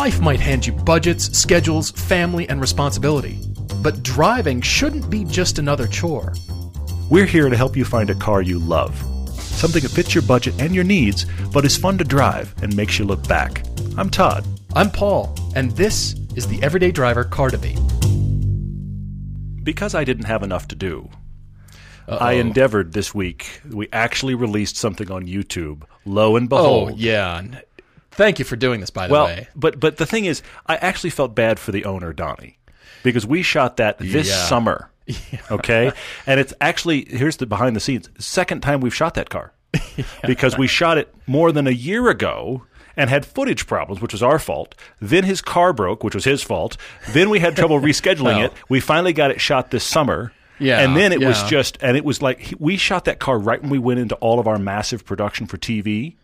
Life might hand you budgets, schedules, family, and responsibility. But driving shouldn't be just another chore. We're here to help you find a car you love. Something that fits your budget and your needs, but is fun to drive and makes you look back. I'm Todd. I'm Paul, and this is the Everyday Driver Car Debate. Because I didn't have enough to do, I endeavored this week. We actually released something on YouTube. Lo and behold. Oh, yeah. Thank you for doing this, by the Well, way. but but the thing is, I actually felt bad for the owner, Donnie, because we shot that this Yeah. summer. Okay, and it's actually here's the behind the scenes. Second time we've shot that car because we shot it more than a year ago. And had footage problems, which was our fault. Then his car broke, which was his fault. Then we had trouble rescheduling Well. it. We finally got it shot this summer. Yeah, and then it was just, and it was like he- we shot that car right when we went into all of our massive production for TV.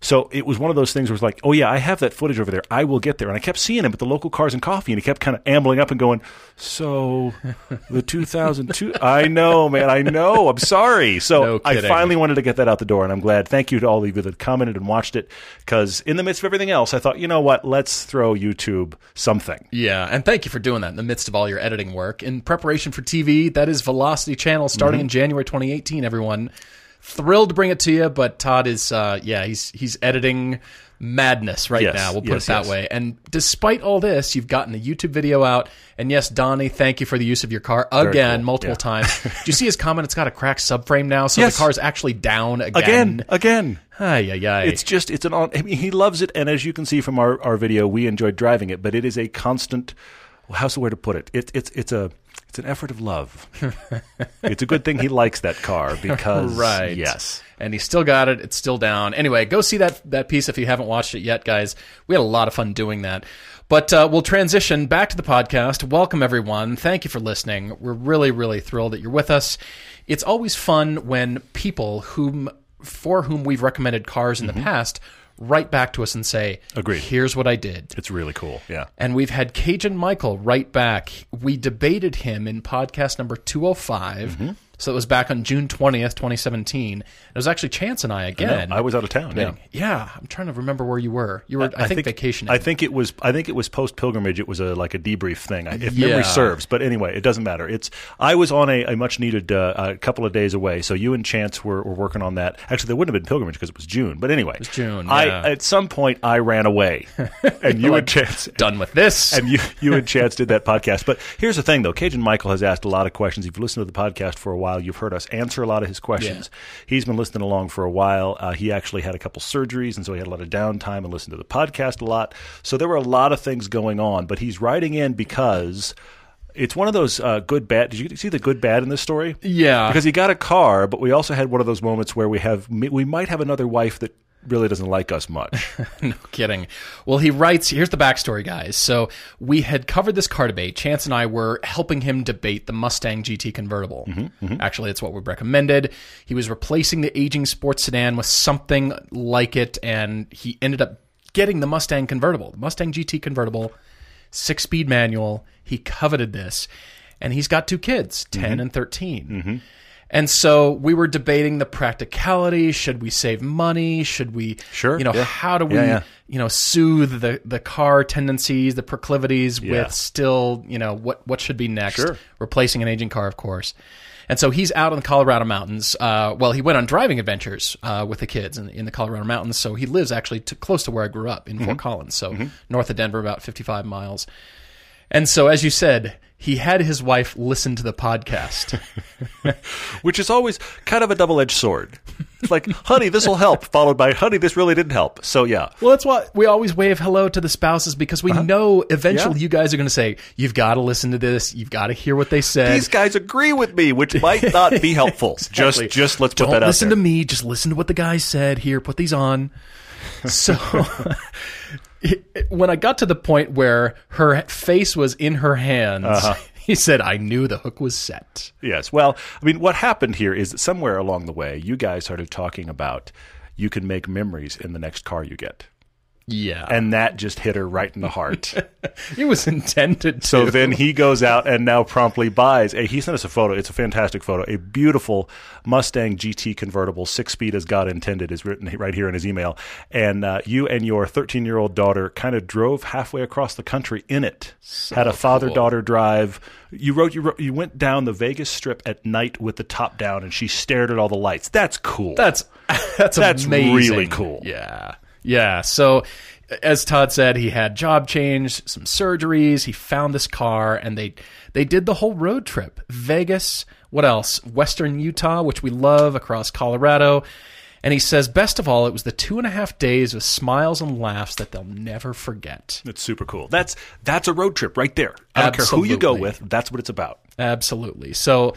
So it was one of those things where it's like, oh yeah, I have that footage over there. I will get there. And I kept seeing him at the local Cars and Coffee, and he kept kind of ambling up and going, "So, the 2002? I know, man, I know. I'm sorry." So No I finally wanted to get that out the door, and I'm glad. Thank you to all of you that commented and watched it, because in the midst of everything else, I thought, you know what? Let's throw YouTube something. Yeah, and thank you for doing that in the midst of all your editing work. In preparation for TV, that is Velocity Channel starting mm-hmm. in January 2018, everyone. Thrilled to bring it to you, but Todd is uh yeah, he's he's editing madness right Yes, now. We'll put yes, it that yes. way. And despite all this, you've gotten a YouTube video out. And yes, Donnie, thank you for the use of your car again, cool, multiple yeah. times. Do you see his comment? It's got a cracked subframe now, so the car's actually down again. Again, again. Ay, ay, ay. It's just it's an on. I mean, he loves it, and as you can see from our, our video, we enjoyed driving it. But it is a constant. How's the way to put it? It it's it's a it's an effort of love. it's a good thing he likes that car because right. yes, And he still got it. It's still down. Anyway, go see that that piece if you haven't watched it yet, guys. We had a lot of fun doing that. But uh, we'll transition back to the podcast. Welcome everyone. Thank you for listening. We're really really thrilled that you're with us. It's always fun when people whom for whom we've recommended cars in the past write back to us and say, Agreed. Here's what I did." it's really cool. Yeah, And we've had Cajun Michael right back. We debated him in podcast number 205. Mm-hmm. So it was back on June 20th, 2017. It was actually Chance and I again. I was out of town. Yeah. yeah, I'm trying to remember where you were. You were, I, think, vacationing. I think it was. I think it was post pilgrimage. It was a like a debrief thing, if Yeah. memory serves. But anyway, it doesn't matter. It's. I was on a, a much needed uh, a couple of days away, so you and Chance were, were working on that. Actually, there wouldn't have been pilgrimage because it was June. But anyway, it was June, I yeah. at some point I ran away, and you and Chance. Done with this. And you, you and Chance did that podcast. But here's the thing, though. Cajun Michael has asked a lot of questions. If you've listened to the podcast for a while, you've heard us answer a lot of his questions. He's been listening along for a while. Uh, he actually had a couple surgeries, and so he had a lot of downtime and listened to the podcast a lot. So there were a lot of things going on. But he's writing in because it's one of those uh, good bad. Did you see the good bad in this story? Yeah. because he got a car, but we also had one of those moments where we have we might have another wife that really doesn't like us much. no kidding. Well, he writes here's the backstory, guys. So we had covered this car debate. Chance and I were helping him debate the Mustang GT convertible. Mm-hmm, mm-hmm. Actually, it's what we recommended. He was replacing the aging sports sedan with something like it, and he ended up getting the Mustang convertible, the Mustang GT convertible, six speed manual. He coveted this, and he's got two kids, 10 mm-hmm. and 13. And so we were debating the practicality. Should we save money? Should we, Sure, you know, yeah. how do we, Yeah, yeah. you know, soothe the, the car tendencies, the proclivities with still, you know, what, what should be next? Sure. Replacing an aging car, of course. And so he's out in the Colorado mountains. Uh, well, he went on driving adventures uh, with the kids in, in the Colorado mountains. So he lives actually to, close to where I grew up in Mm-hmm. Fort Collins, so north of Denver, about 55 miles. And so, as you said, he had his wife listen to the podcast. which is always kind of a double edged sword. It's like, honey, this will help, followed by, honey, this really didn't help. So, yeah. Well, that's why we always wave hello to the spouses because we know eventually Uh-huh. Yeah. you guys are going to say, "You've got to listen to this. You've got to hear what they said." These guys agree with me, which might not be helpful. Exactly. Just, just let's put Don't that out listen there. to me. Just listen to what the guy said. Here, put these on. So, when I got to the point where her face was in her hands, Uh-huh. he said, "I knew the hook was set." Yes. Well, I mean, what happened here is that somewhere along the way, you guys started talking about you can make memories in the next car you get. Yeah. And that just hit her right in the heart. it was intended to. So then he goes out and now promptly buys. A, he sent us a photo. It's a fantastic photo. A beautiful Mustang GT convertible, six speed as God intended, is written right here in his email. And uh, you and your 13 year old daughter kind of drove halfway across the country in it. Had a father daughter drive. You wrote, you wrote you went down the Vegas Strip at night with the top down, and she stared at all the lights. That's cool. That's that's That's amazing. really cool. Yeah. Yeah. So as Todd said, he had job change, some surgeries, he found this car and they they did the whole road trip. Vegas, what else? Western Utah, which we love, across Colorado. And he says, best of all, it was the two and a half days of smiles and laughs that they'll never forget. It's super cool. That's that's a road trip right there. I don't care who you go with. That's what it's about. Absolutely. So,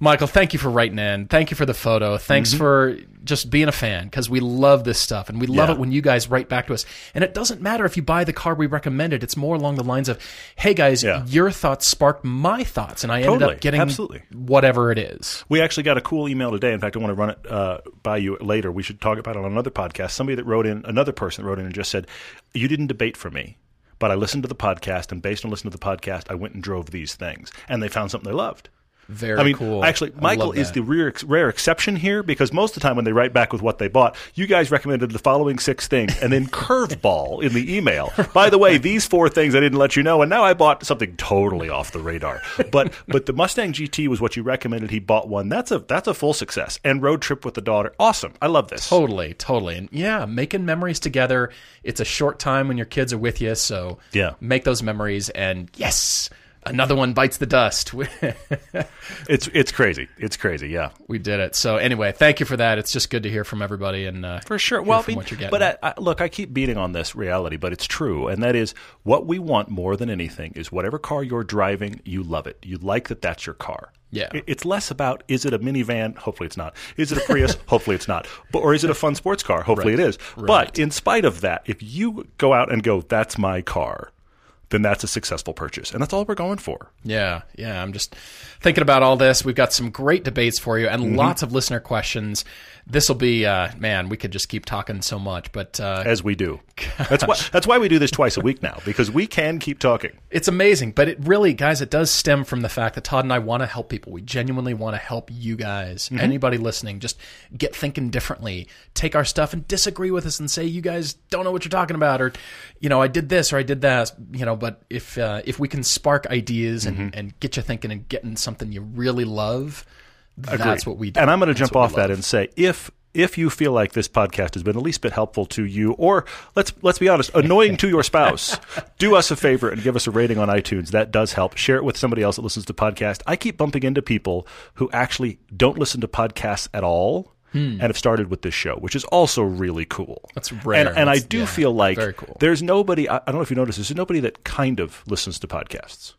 Michael, thank you for writing in. Thank you for the photo. Thanks for just being a fan because we love this stuff and we love Mm-hmm. Yeah. it when you guys write back to us. And it doesn't matter if you buy the car we recommended. It's more along the lines of, "Hey guys, Yeah. your thoughts sparked my thoughts, and I ended up getting Absolutely. whatever it is." We actually got a cool email today. In fact, I want to run it uh, by you later. We should talk about it on another podcast. Somebody that wrote in, another person wrote in and just said, "You didn't debate for me." But I listened to the podcast, and based on listening to the podcast, I went and drove these things, and they found something they loved. Very I mean, cool. actually, Michael is the rare, rare exception here because most of the time when they write back with what they bought, you guys recommended the following six things and then curveball in the email. By the way, these four things I didn't let you know, and now I bought something totally off the radar. But but the Mustang GT was what you recommended. He bought one. That's a that's a full success. And road trip with the daughter, awesome. I love this. Totally, totally. And yeah, making memories together. It's a short time when your kids are with you, so Yeah. make those memories and yes, another one bites the dust. It's it's crazy. It's crazy. Yeah. we did it. So anyway, thank you for that. It's just good to hear from everybody and uh, For sure. Well, I from mean, what you're getting. but I, I, look, I keep beating on this reality, but it's true, and that is what we want more than anything is whatever car you're driving, you love it. You like that that's your car. Yeah. It's less about is it a minivan? Hopefully it's not. Is it a Prius? Hopefully it's not. But or is it a fun sports car? Hopefully it is. But in spite of that, if you go out and go, that's my car, then that's a successful purchase, and that's all we're going for. Yeah, yeah. I'm just thinking about all this. We've got some great debates for you and Mm-hmm. lots of listener questions. This will be, uh, man, we could just keep talking so much, but uh, As we do. That's why. That's why we do this twice a week now because we can keep talking. it's amazing. But it really, guys, it does stem from the fact that Todd and I want to help people. We genuinely want to help you guys, Mm-hmm. anybody listening, just get thinking differently. Take our stuff and disagree with us and say you guys don't know what you're talking about, or you know, I did this or I did that. You know, but if uh, if we can spark ideas and, Mm-hmm. and get you thinking and getting something you really love. That's what we do. And I'm going to jump off that and say if if you feel like this podcast has been the least bit helpful to you, or let's let's be honest, annoying to your spouse, do us a favor and give us a rating on iTunes. That does help. Share it with somebody else that listens to podcasts. I keep bumping into people who actually don't listen to podcasts at all. And have started with this show, which is also really cool. Hmm. That's rare. And, and I do yeah, feel like cool. there's nobody. I, I don't know if you noticed. There's nobody that kind of listens to podcasts.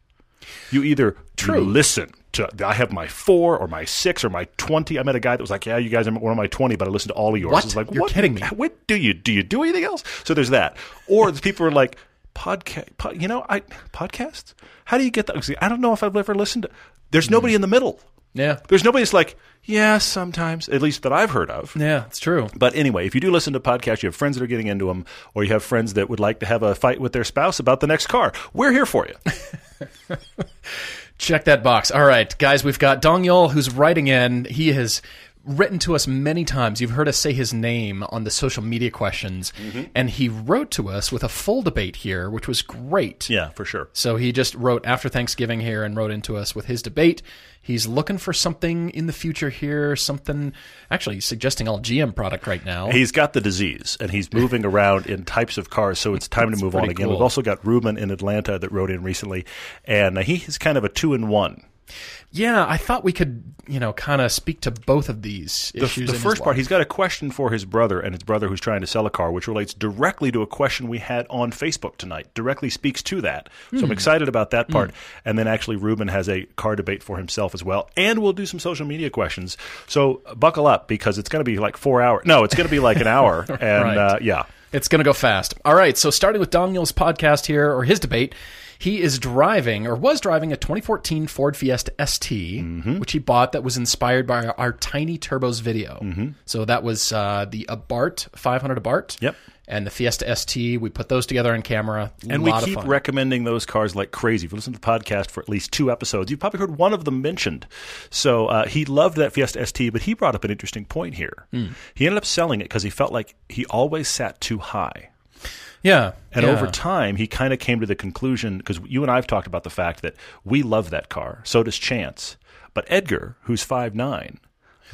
You either True. you listen to I have my four or my six or my twenty. I met a guy that was like, "Yeah, you guys are one of my twenty, but I listened to all of yours." What? I was like, You're what? kidding me. What do you do? You do anything else? So there's that. Or the people are like, "Podcast, pod, you know, I podcasts. How do you get that? I don't know if I've ever listened to. There's hmm. nobody in the middle. Yeah. There's nobody that's like, yeah, sometimes, at least that I've heard of. Yeah, it's true. But anyway, if you do listen to podcasts, you have friends that are getting into them, or you have friends that would like to have a fight with their spouse about the next car, we're here for you. Check that box. All right, guys, we've got Dongyul who's writing in. He has written to us many times. You've heard us say his name on the social media questions, Mm-hmm. and he wrote to us with a full debate here, which was great. yeah, for sure. So he just wrote after Thanksgiving here and wrote into us with his debate. He's looking for something in the future here, something actually he's suggesting all GM product right now. He's got the disease, and he's moving around in types of cars, so it's time to move on again. cool. We've also got Ruben in Atlanta that wrote in recently, and he is kind of a two in one. Yeah, I thought we could, you know, kind of speak to both of these The, issues. the first part, he's got a question for his brother and his brother who's trying to sell a car, which relates directly to a question we had on Facebook tonight. Directly speaks to that. So Hmm. I'm excited about that part. And then actually, Ruben has a car debate for himself as well. And we'll do some social media questions. So buckle up because it's going to be like four hours. No, it's going to be like an hour. And Right. uh, yeah. It's going to go fast. All right. So starting with Daniel's podcast here, or his debate, He is driving, or was driving, a 2014 Ford Fiesta ST, Mm-hmm. which he bought that was inspired by our, our Tiny Turbos video. Mm-hmm. So that was uh, the Abarth 500 Abarth. Yep. And the Fiesta ST. We put those together on camera. And we keep recommending those cars like crazy. If you listen to the podcast for at least two episodes, you've probably heard one of them mentioned. So uh, he loved that Fiesta ST, but he brought up an interesting point here. Hmm. He ended up selling it because he felt like he always sat too high. Yeah. And yeah. over time, he kind of came to the conclusion because you and I have talked about the fact that we love that car. So does Chance. But Edgar, who's five nine,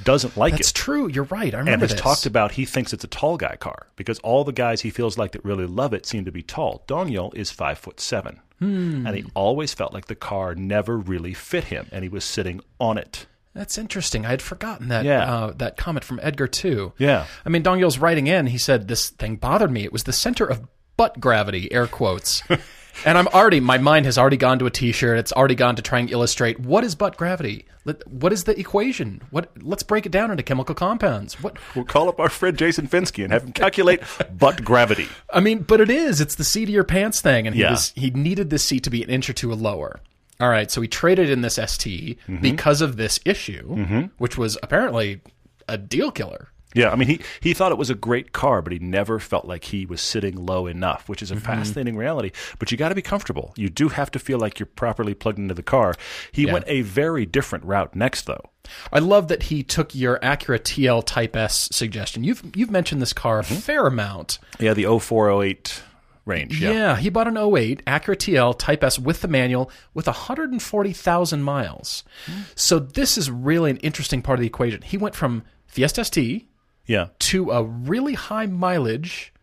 doesn't like That's it. That's true. You're right. I remember that. and has this. talked about he thinks it's a tall guy car because all the guys he feels like that really love it seem to be tall. Daniel is five foot seven, Hmm. and he always felt like the car never really fit him, and he was sitting on it. That's interesting. I had forgotten that Yeah. uh, that comment from Edgar too. Yeah. I mean, Dongyul's writing in. He said this thing bothered me. It was the center of butt gravity, air quotes. and I'm already my mind has already gone to a T-shirt. It's already gone to try and illustrate what is butt gravity. Let- What is the equation? What? Let's break it down into chemical compounds. What? We'll call up our friend Jason Fenske and have him calculate butt gravity. I mean, but it is. It's the seat of your pants thing, and he Yeah. was he needed this seat to be an inch or two lower. All right, so he traded in this ST Mm-hmm. because of this issue, which was apparently a deal killer. Yeah, I mean, he, he thought it was a great car, but he never felt like he was sitting low enough, which is a mm-hmm. fascinating reality. But you got to be comfortable. You do have to feel like you're properly plugged into the car. He went a very different route next, though. I love that he took your Acura TL Type S suggestion. You've you've mentioned this car a mm-hmm. fair amount. Yeah, the 0408 range. Yeah. Yeah. he bought an 08 Acura TL Type S with the manual with 140,000 miles. Hmm. So this is really an interesting part of the equation. He went from Fiesta ST Yeah. to a really high mileage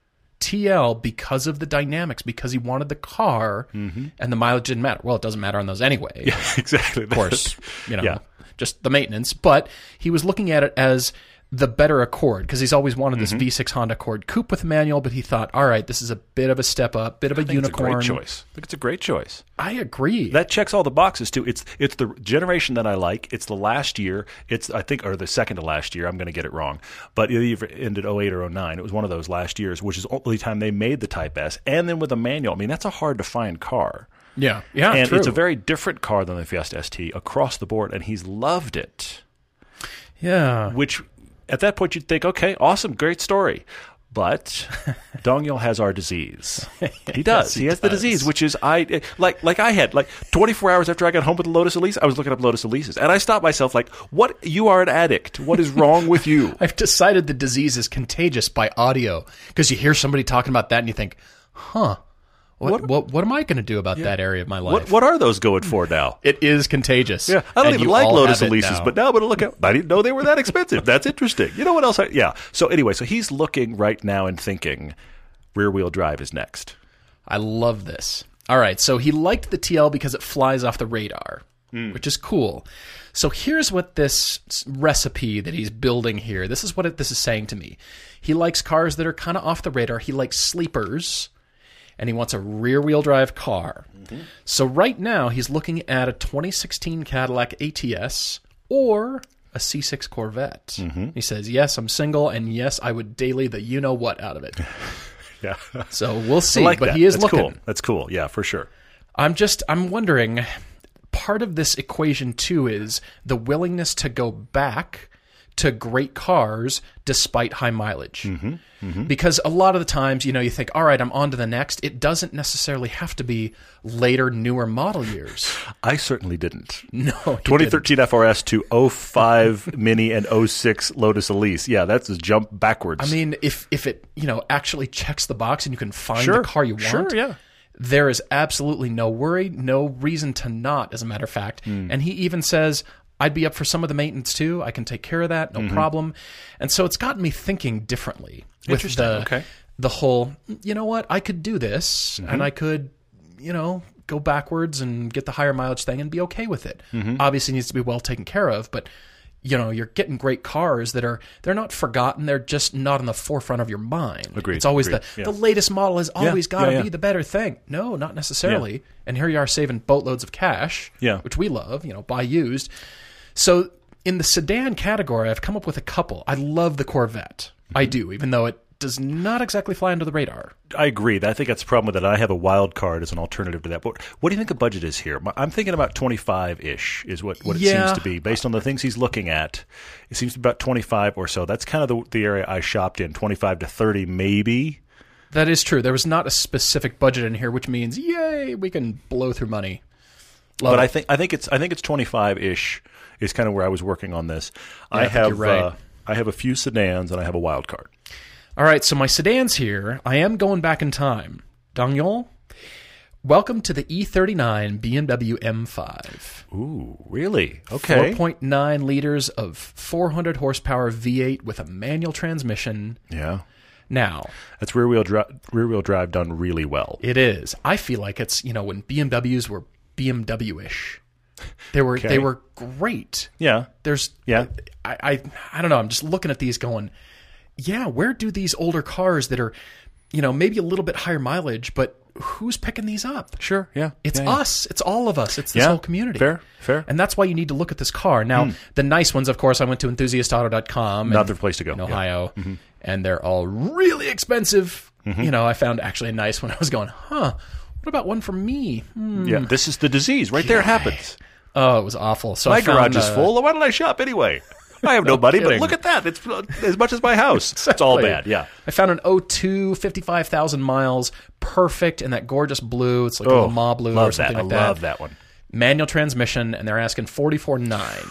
TL because of the dynamics, because he wanted the car mm-hmm. and the mileage didn't matter. Well, it doesn't matter on those anyway. Yeah, exactly. of course, you know, Yeah. just the maintenance. But he was looking at it as the better Accord because he's always wanted Mm-hmm. this V6 Honda Accord coupe with manual. But he thought, all right, this is a bit of a step up, bit of a I think it's a unicorn. great choice. I think it's a great choice. I agree. That checks all the boxes too. It's it's the generation that I like. It's the last year. It's I think or the second to last year. I'm going to get it wrong, but it either ended 08 or 09. It was one of those last years, which is the only time they made the Type S, and then with a manual. I mean, that's a hard to find car, yeah, yeah, and true. it's a very different car than the Fiesta ST across the board, and he's loved it. yeah. Which at that point you'd think, okay, awesome, great story. But Dongyul has our disease. He does. he he has the disease, which is I like like I had like 24 hours after I got home with the Lotus Elise, I was looking up Lotus Elises, and I stopped myself like, "What? You are an addict. What is wrong with you?" I've decided the disease is contagious by audio because you hear somebody talking about that and you think, huh, what what what, am I going to do about that area of my life? What what are those going for now? It is contagious. Yeah, I don't even like Lotus Elises, now. but now I'm going to look at. I didn't know they were that expensive. That's interesting. You know what else? I, yeah. So anyway, so he's looking right now and thinking, rear wheel drive is next. I love this. All right, so he liked the TL because it flies off the radar, hmm. which is cool. So here's what this recipe that he's building here. This is what it, this is saying to me. He likes cars that are kind of off the radar. He likes sleepers, and he wants a rear-wheel drive car. Mm-hmm. So right now he's looking at a 2016 Cadillac ATS or a C6 Corvette. Mm-hmm. He says, "Yes, I'm single, and yes, I would daily the you know what out of it." Yeah. So we'll see. Like but that. he is That's looking. cool. That's cool. Yeah, for sure. I'm just I'm wondering part of this equation too is the willingness to go back to great cars despite high mileage. Mm-hmm. Because a lot of the times, you know, you think, all right, I'm on to the next. It doesn't necessarily have to be later, newer model years. I certainly didn't. No. you 2013 FRS to 05 Mini and 06 Lotus Elise. Yeah, that's a jump backwards. I mean, if if it you know actually checks the box and you can find Sure, the car you want, sure, yeah. there is absolutely no worry, no reason to not. As a matter of fact, Hmm. and he even says, "I'd be up for some of the maintenance too. I can take care of that, no Mm-hmm. problem." And so it's gotten me thinking differently with the okay. the whole. You know what? I could do this, Mm-hmm. and I could, you know. Go backwards and get the higher mileage thing and be okay with it. Mm-hmm. Obviously, it needs to be well taken care of, but you know you're getting great cars that are they're not forgotten they're just not in the forefront of your mind Agreed, it's always agreed, the yeah. the latest model has always got to yeah, yeah. be the better thing no not necessarily and here you are saving boatloads of cash Yeah. which we love you know buy used so in the sedan category i've come up with a couple i love the corvette Mm-hmm. i do even though it does not exactly fly under the radar. I agree. I think that's the problem with it. I have a wild card as an alternative to that. But what do you think the budget is here? I'm thinking about 25 ish is what, what it Yeah. seems to be based on the things he's looking at. It seems to be about 25 or so. That's kind of the, the area I shopped in 25 to 30, maybe. That is true. There was not a specific budget in here, which means yay, we can blow through money. Love but it. I think I think it's I think it's 25 ish is kind of where I was working on this. I, I have right. uh, I have a few sedans and I have a wild card. All right, so my sedans here, I am going back in time. Daniel, welcome to the E E39 BMW M5. Ooh, really? Okay. 4.9 liters of 400 horsepower V8 with a manual transmission. Yeah. Now, That's rear wheel dri- rear wheel drive done really well. it is. I feel like it's, you know, when BMWs were BMW-ish. They were Okay. they were great. Yeah. There's Yeah. I, I I don't know. I'm just looking at these going, yeah, where do these older cars that are, you know, maybe a little bit higher mileage, but who's picking these up? Sure. Yeah. It's Yeah, yeah. us. It's all of us. It's this Yeah. whole community. Fair. Fair. And that's why you need to look at this car. Now, the nice ones, of course, I went to enthusiastauto.com. and- Another place to go. in Yeah. Mm-hmm. Ohio, and they're all really expensive. You know, I found actually a nice one. I was going, huh? What about one for me? Hmm. Yeah. This is the disease right there. It happens. Oh, it was awful. So My garage is uh, full. Why don't I shop anyway? I have no money, but look at that. It's as much as my house. It's all bad. Yeah. I found an 02, 55,000 miles, perfect in that gorgeous blue. It's like a Oh, Le Mans blue love or something that. like I that. I love that one. Manual transmission, and they're asking forty four nine.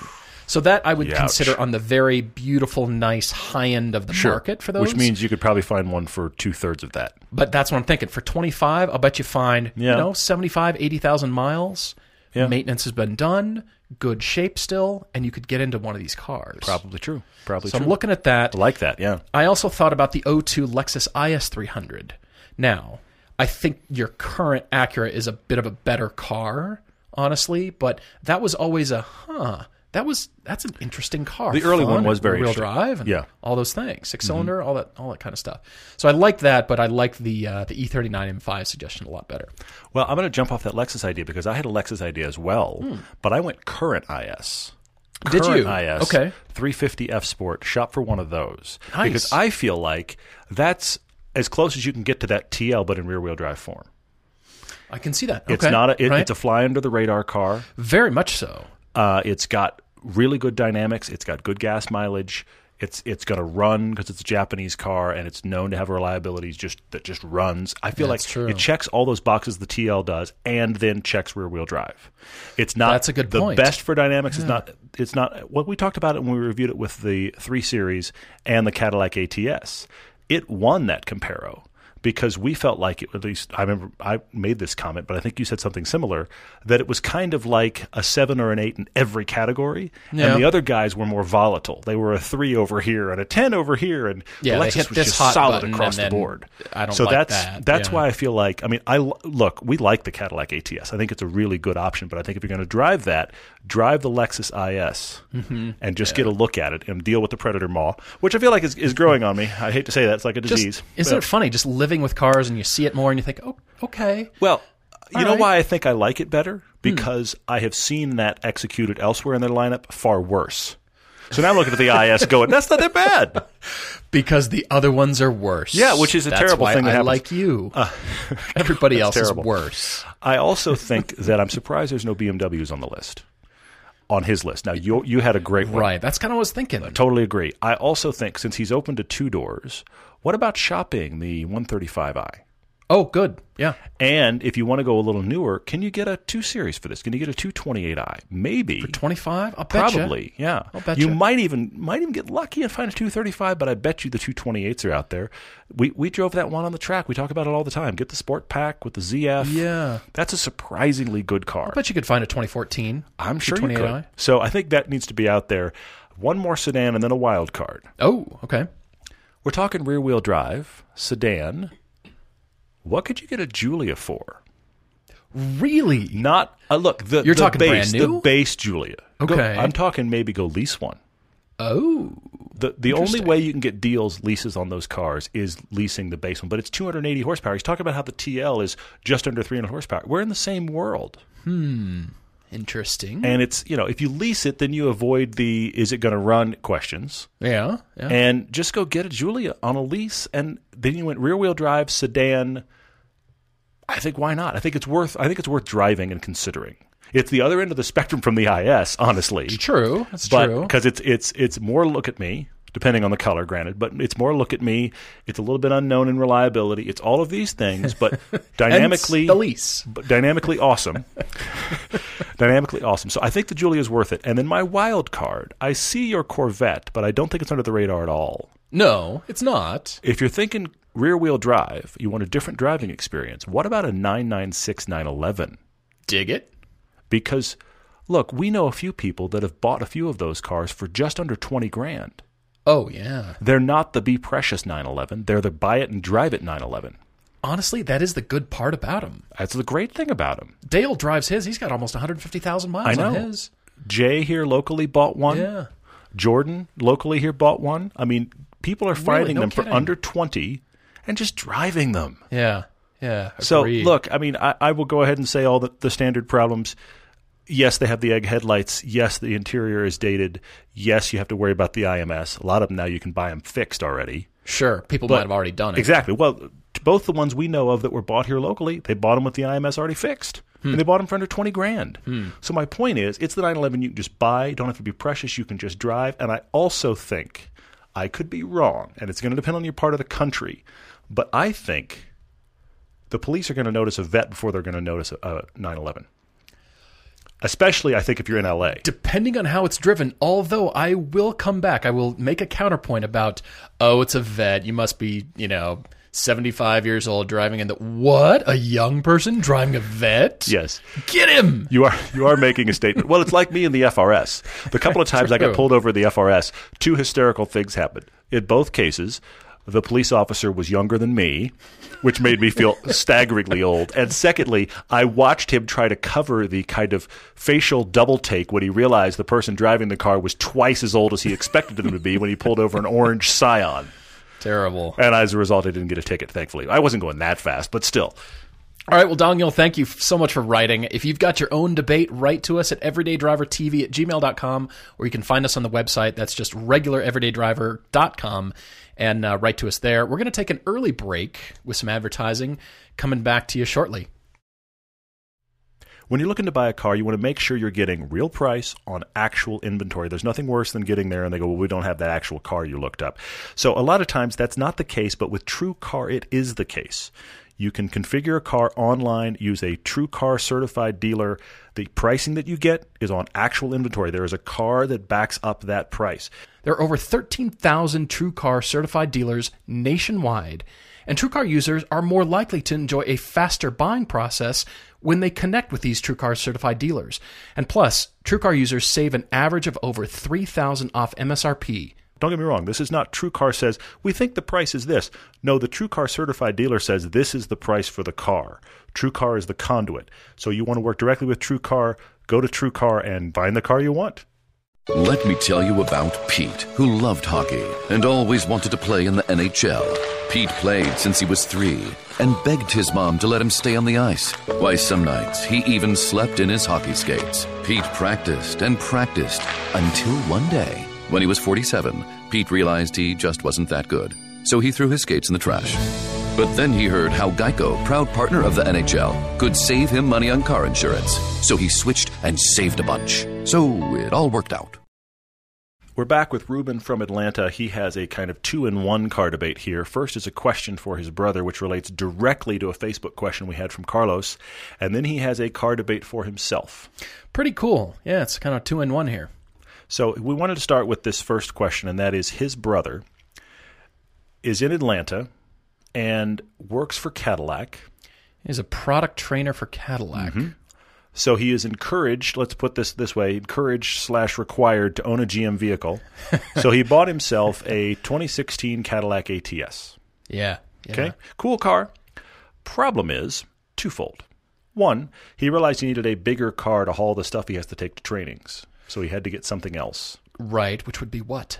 So that I would Youch. consider on the very beautiful, nice high end of the market for those. Which means you could probably find one for two thirds of that. But that's what I'm thinking. For 25, I'll bet you find, Yeah. you know, 75, 80,000 miles. Yeah. Maintenance has been done, good shape still, and you could get into one of these cars. Probably true. Probably true. So true. I'm looking at that. I like that. Yeah. I also thought about the O2 Lexus IS300. Now, I think your current Acura is a bit of a better car, honestly, but that was always a huh. That was that's an interesting car. The early Fun one was very rear interesting. drive, and Yeah. Mm-hmm. all those things, 6 cylinder, all that, all that kind of stuff. So I like that, but I like the uh, the E39 M5 suggestion a lot better. Well, I'm going to jump off that Lexus idea because I had a Lexus idea as well, but I went current IS. Hmm. Did Current you? IS. Okay. 350 F Sport. Shop for one of those Nice. because I feel like that's as close as you can get to that TL, but in rear wheel drive form. I can see that. It's Okay, not a, it, right? it's a fly under the radar car. very much so. Uh, it's got really good dynamics. It's got good gas mileage. It's it's going to run because it's a Japanese car and it's known to have reliabilities just that just runs. I feel That's like true. it checks all those boxes the TL does and then checks rear wheel drive. It's not That's a good the point. best for dynamics. It's not it's not what we talked about it when we reviewed it with the 3 Series and the Cadillac ATS. It won that comparo because we felt like it at least I remember I made this comment, but I think you said something similar that it was kind of like a seven or an eight in every category, Yeah. and the other guys were more volatile. They were a three over here and a ten over here, and Yeah, the they Lexus hit was this just solid across the board. I don't so like that's that, that's yeah. why I feel like I mean I look we like the Cadillac ATS. I think it's a really good option, but I think if you're going to drive that, drive the Lexus IS Mm-hmm. and just get a look at it and deal with the Predator Maw, which I feel like is, is growing on me. I hate to say that it's like a Just, disease. isn't but- it funny just living with cars and you see it more and you think, oh, okay. Well, you All know right. why I think I like it better? Because I have seen that executed elsewhere in their lineup far worse. So now I'm looking at the IS going, that's not that bad. Because the other ones are worse. Yeah, which is a That's terrible thing I happens. Uh, like you. Everybody else terrible. is worse. I also think that I'm surprised there's no BMWs on the list, on his list. Now, you, you had a great one. Right. That's kind of what I was thinking. Totally agree. I also think since he's open to two doors, what about shopping the 135i? Oh, good. Yeah. And if you want to go a little newer, can you get a 2 Series for this? Can you get a 228i? Maybe. for 25? I'll bet Probably, yeah. I'll bet you ya. might even might even get lucky and find a 235, but I bet you the 228s are out there. We we drove that one on the track. We talk about it all the time. Get the Sport Pack with the ZF. Yeah. That's a surprisingly good car. I bet you could find a 2014. I'm sure you 228i. could. So I think that needs to be out there. One more sedan and then a wild card. Oh, okay. We're talking rear wheel drive sedan. What could you get a Giulia for? Really? Not uh, look. The, You're the talking base, brand new? The base Giulia. Go- Okay. I'm talking maybe go lease one. Oh. The the only way you can get deals leases on those cars is leasing the base one, but it's 280 horsepower. He's talking about how the TL is just under 300 horsepower. We're in the same world. Interesting. And it's, you know, if you lease it, then you avoid the is it going to run questions. yeah. Yeah. And just go get a Giulia on a lease. And then you went rear wheel drive, sedan. I think why not? I think it's worth I think it's worth driving and considering. It's the other end of the spectrum from the IS, honestly. true. That's but true. because it's it's it's more look at me depending on the color granted but it's more look at me. It's a little bit unknown in reliability. It's all of these things but dynamically the lease. but dynamically awesome. Dynamically awesome. So i think the giulia is worth it. And then my wild card i see your corvette but i don't think it's under the radar at all. No, it's not. if you're thinking rear wheel drive you want a different driving experience. What about a 996 911 Dig it. because look we know a few people that have bought a few of those cars for just under 20 grand Oh yeah. They're not the Be Precious 911. They're the buy it and drive it 911. Honestly, that is the good part about him. That's the great thing about them. Dale drives his. He's got almost 150,000 miles I on his. Jay here locally bought one. Yeah. Jordan locally here bought one. I mean, people are finding No them for under 20 and just driving them. Yeah. Yeah. So, look, I mean, I, I will go ahead and say all the, the standard problems. Yes, they have the egg headlights. Yes, the interior is dated. Yes, you have to worry about the IMS. A lot of them now you can buy them fixed already. Sure. People might have already done it. Exactly. Well, both the ones we know of that were bought here locally, they bought them with the IMS already fixed. Hmm. And they bought them for under 20 grand. Hmm. So my point is, it's the 911 you can just buy, you don't have to be precious, you can just drive. And I also think, I could be wrong, and it's going to depend on your part of the country, but I think the police are going to notice a vet before they're going to notice a, a 911. Especially, I think, if you're in LA. Depending on how it's driven, although I will come back, I will make a counterpoint about, oh, it's a vet. You must be, you know, 75 years old driving in the. What? A young person driving a vet? Yes. Get him! You are you are making a statement. Well, it's like me in the FRS. The couple of times I got pulled over the FRS, two hysterical things happened. In both cases, the police officer was younger than me, which made me feel staggeringly old. And secondly, I watched him try to cover the kind of facial double take when he realized the person driving the car was twice as old as he expected them to be when he pulled over an orange Scion. Terrible. And as a result, I didn't get a ticket, thankfully. I wasn't going that fast, but still. All right, well, Daniel, thank you so much for writing. If you've got your own debate, write to us at everydaydrivertv at gmail.com, or you can find us on the website. That's just regulareverydayDriver.com, and uh, write to us there. We're going to take an early break with some advertising, coming back to you shortly. When you're looking to buy a car, you want to make sure you're getting real price on actual inventory. There's nothing worse than getting there and they go, well, we don't have that actual car you looked up. So a lot of times that's not the case, but with True Car, it is the case. You can configure a car online, use a True Car certified dealer. The pricing that you get is on actual inventory. There is a car that backs up that price. There are over 13,000 TrueCar certified dealers nationwide, and TrueCar users are more likely to enjoy a faster buying process when they connect with these TrueCar certified dealers. And plus, TrueCar users save an average of over 3,000 off MSRP. Don't get me wrong. This is not True Car says, we think the price is this. No, the True Car certified dealer says this is the price for the car. True Car is the conduit. So you want to work directly with True Car, go to True Car and find the car you want. Let me tell you about Pete, who loved hockey and always wanted to play in the NHL. Pete played since he was three and begged his mom to let him stay on the ice. Why, some nights he even slept in his hockey skates. Pete practiced and practiced until one day, when he was 47, Pete realized he just wasn't that good. So he threw his skates in the trash. But then he heard how Geico, proud partner of the NHL, could save him money on car insurance. So he switched and saved a bunch. So it all worked out. We're back with Ruben from Atlanta. He has a kind of two in one car debate here. First is a question for his brother, which relates directly to a Facebook question we had from Carlos. And then he has a car debate for himself. Pretty cool. Yeah, it's kind of two in one here. So we wanted to start with this first question, and that is his brother is in Atlanta and works for Cadillac. He's a product trainer for Cadillac. Mm-hmm. So he is encouraged, let's put this this way, encouraged slash required to own a GM vehicle. so he bought himself a 2016 Cadillac ATS. Yeah. yeah. Okay, cool car. Problem is twofold. One, he realized he needed a bigger car to haul the stuff he has to take to trainings. So he had to get something else. Right, which would be what?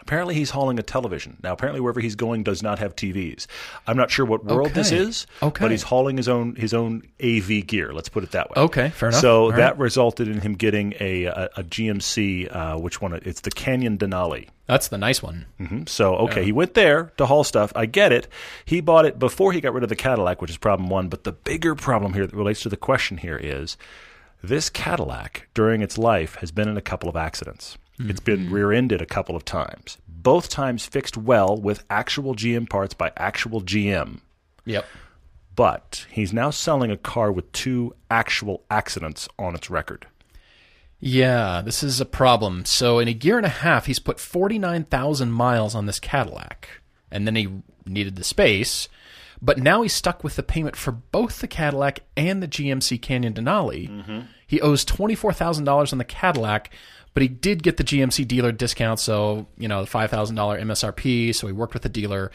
Apparently, he's hauling a television. Now, apparently, wherever he's going does not have TVs. I'm not sure what world this is, Okay. but he's hauling his own his own AV gear. Let's put it that way. Okay, fair enough. So All that right. resulted in him getting a a, a GMC. Uh, which one? It's the Canyon Denali. That's the nice one. So okay, he went there to haul stuff. I get it. He bought it before he got rid of the Cadillac, which is problem one. But the bigger problem here that relates to the question here is this Cadillac during its life has been in a couple of accidents. It's been mm-hmm. rear-ended a couple of times. Both times fixed well with actual GM parts by actual GM. Yep. But he's now selling a car with two actual accidents on its record. Yeah, this is a problem. So in a year and a half, he's put 49,000 miles on this Cadillac. And then he needed the space. But now he's stuck with the payment for both the Cadillac and the GMC Canyon Denali. He owes $24,000 on the Cadillac, but he did get the GMC dealer discount. So, you know, the $5,000 MSRP. So he worked with the dealer.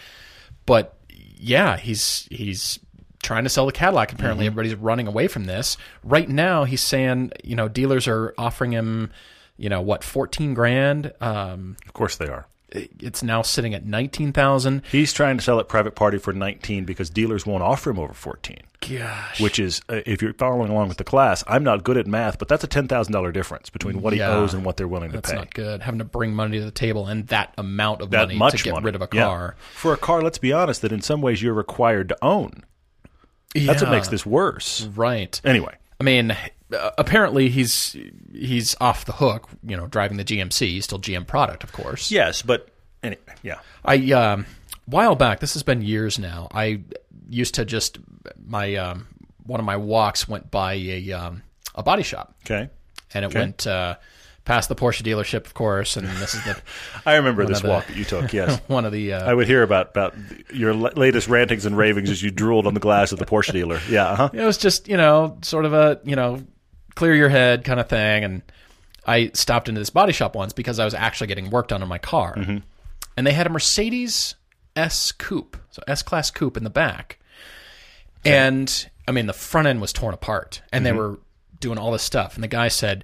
But yeah, he's he's trying to sell the Cadillac. Apparently, everybody's running away from this. Right now, he's saying, you know, dealers are offering him, you know, what, fourteen grand. Um, Of course they are. It's now sitting at nineteen thousand. He's trying to sell it private party for 19 because dealers won't offer him over 14. Gosh, which is uh, if you're following along with the class, I'm not good at math, but that's a ten thousand dollar difference between what Yeah. he owes and what they're willing to that's pay. That's not good. Having to bring money to the table and that amount of that money much to get money. rid of a Yeah. car. for a car. Let's be honest, that in some ways you're required to own. That's what makes this worse. right. Anyway, I mean, uh, apparently he's he's off the hook. You know, driving the GMC, still GM product, of course. yes, but anyway, yeah, I um, while back. This has been years now. I used to just my um, one of my walks went by a um, a body shop, okay. and it went uh, past the Porsche dealership, of course. And this is the I remember this the- walk that you took. Yes, one of the uh, I would hear about about your la- latest rantings and ravings as you drooled on the glass of the Porsche dealer. Yeah, uh-huh. it was just you know sort of a you know clear your head kind of thing and i stopped into this body shop once because i was actually getting work done on my car. Mm-hmm. And they had a mercedes s coupe so s class coupe in the back. And i mean the front end was torn apart and they mm-hmm. were doing all this stuff. And the guy said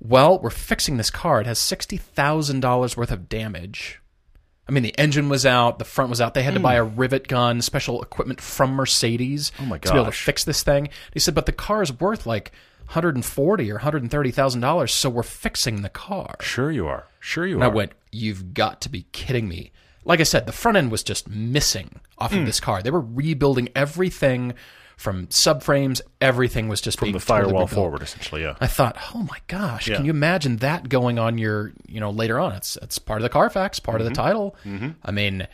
well we're fixing this car. It has $60000 worth of damage. I mean, the engine was out, the front was out. They had to buy mm. a rivet gun, special equipment from Mercedes. Oh my to be able to fix this thing. He said, but the car is worth like 140 or 130 thousand dollars, so we're fixing the car. Sure you are. Sure you And I went, you've got to be kidding me. Like I said, the front end was just missing off Hmm. of this car. They were rebuilding everything from subframes. Everything was just From being the firewall totally rebuilt. forward, essentially. Yeah. I thought, oh my gosh, Yeah. can you imagine that going on your, you know, later on? It's it's part of the Carfax, part Mm-hmm. of the title. I mean,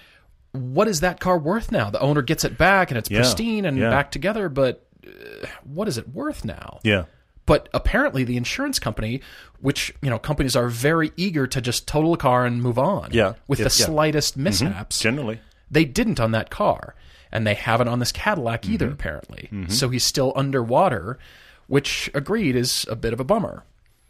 what is that car worth now? The owner gets it back and it's pristine and Yeah. back together, but uh, what is it worth now? Yeah. But apparently, the insurance company, which you know, companies are very eager to just total a car and move on. Yeah. with the yeah. Mm-hmm. slightest mishaps. Generally. They didn't on that car, and they haven't on this Cadillac Mm-hmm. either. Apparently, so he's still underwater, which agreed is a bit of a bummer.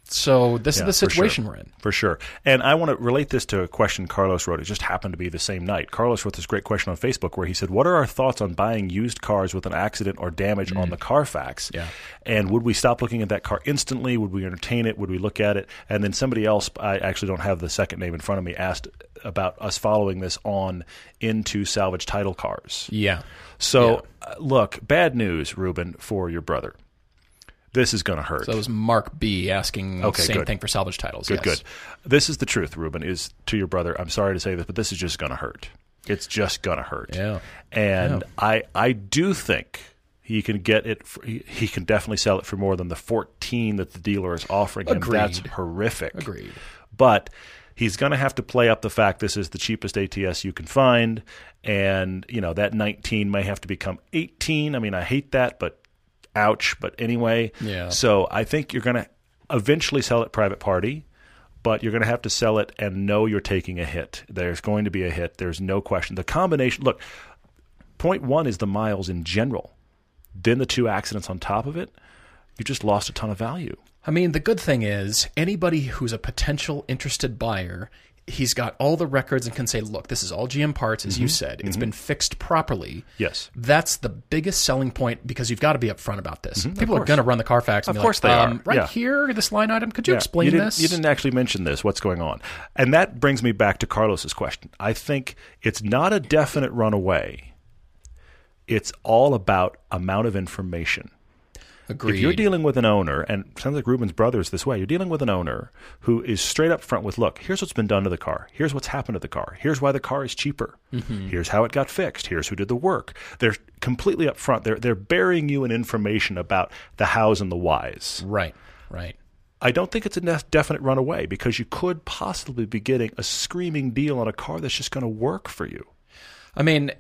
So this Yeah, is the situation sure. we're in. For sure. And I want to relate this to a question Carlos wrote. It just happened to be the same night. Carlos wrote this great question on Facebook where he said, What are our thoughts on buying used cars with an accident or damage on the Carfax? Yeah. And would we stop looking at that car instantly? Would we entertain it? Would we look at it? And then somebody else, I actually don't have the second name in front of me, asked about us following this on into salvage title cars. Yeah, So, uh, look, bad news, Ruben, for your brother. This is going to hurt. so that was Mark B asking Okay, same good. thing for salvage titles. Good, yes. good. This is the truth, Ruben. Is to your brother. I'm sorry to say this, but this is just going to hurt. It's just going to hurt. Yeah. And I, I do think he can get it. For, he, he can definitely sell it for more than the 14 that the dealer is offering him. That's horrific. Agreed. But he's going to have to play up the fact this is the cheapest ATS you can find, and you know that 19 may have to become 18. I mean, I hate that, but ouch. But anyway, Yeah. So I think you're going to eventually sell it private party, but you're going to have to sell it and know you're taking a hit. There's going to be a hit. There's no question. The combination. Look, point one is the miles in general. Then the two accidents on top of it. You just lost a ton of value. I mean, the good thing is anybody who's a potential interested buyer he's got all the records and can say, look, this is all GM parts, as Mm-hmm. you said. It's been fixed properly. Yes. That's the biggest selling point because you've got to be upfront about this. People are going to run the Carfax and Mm-hmm. Of be course like, they um, are. right Yeah. here, this line item, could you Yeah. explain you this? You didn't actually mention this. What's going on? And that brings me back to Carlos's question. I think it's not a definite runaway. It's all about amount of information. Agreed. If you're dealing with an owner, and it sounds like Ruben's brother is this way, you're dealing with an owner who is straight up front with, look, here's what's been done to the car. Here's what's happened to the car. Here's why the car is cheaper. Mm-hmm. Here's how it got fixed. Here's who did the work. They're completely up front. They're, they're burying you in information about the hows and the whys. right, right. I don't think it's a definite runaway because you could possibly be getting a screaming deal on a car that's just going to work for you. I mean,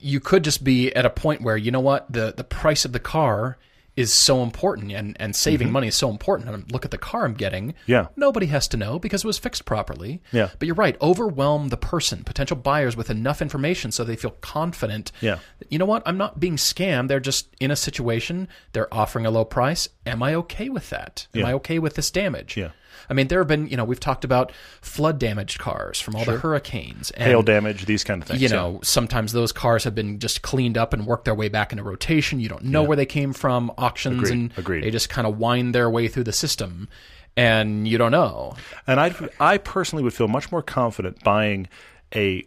you could just be at a point where you know what the the price of the car is so important, and and saving money is so important. And look at the car I'm getting. Mm-hmm. Yeah. nobody has to know because it was fixed properly. Yeah. but you're right. Overwhelm the person, potential buyers, with enough information so they feel confident. Yeah. you know what? I'm not being scammed. They're just in a situation. They're offering a low price. Am I okay with that? Am Yeah. I okay with this damage? Yeah. I mean, there have been, you know, we've talked about flood damaged cars from all the hurricanes. And, Hail damage, these kind of things. you yeah. know, sometimes those cars have been just cleaned up and worked their way back into rotation. You don't know where they came from, auctions, Agreed, and agreed. they just kind of wind their way through the system, and you don't know. And I, I personally would feel much more confident buying a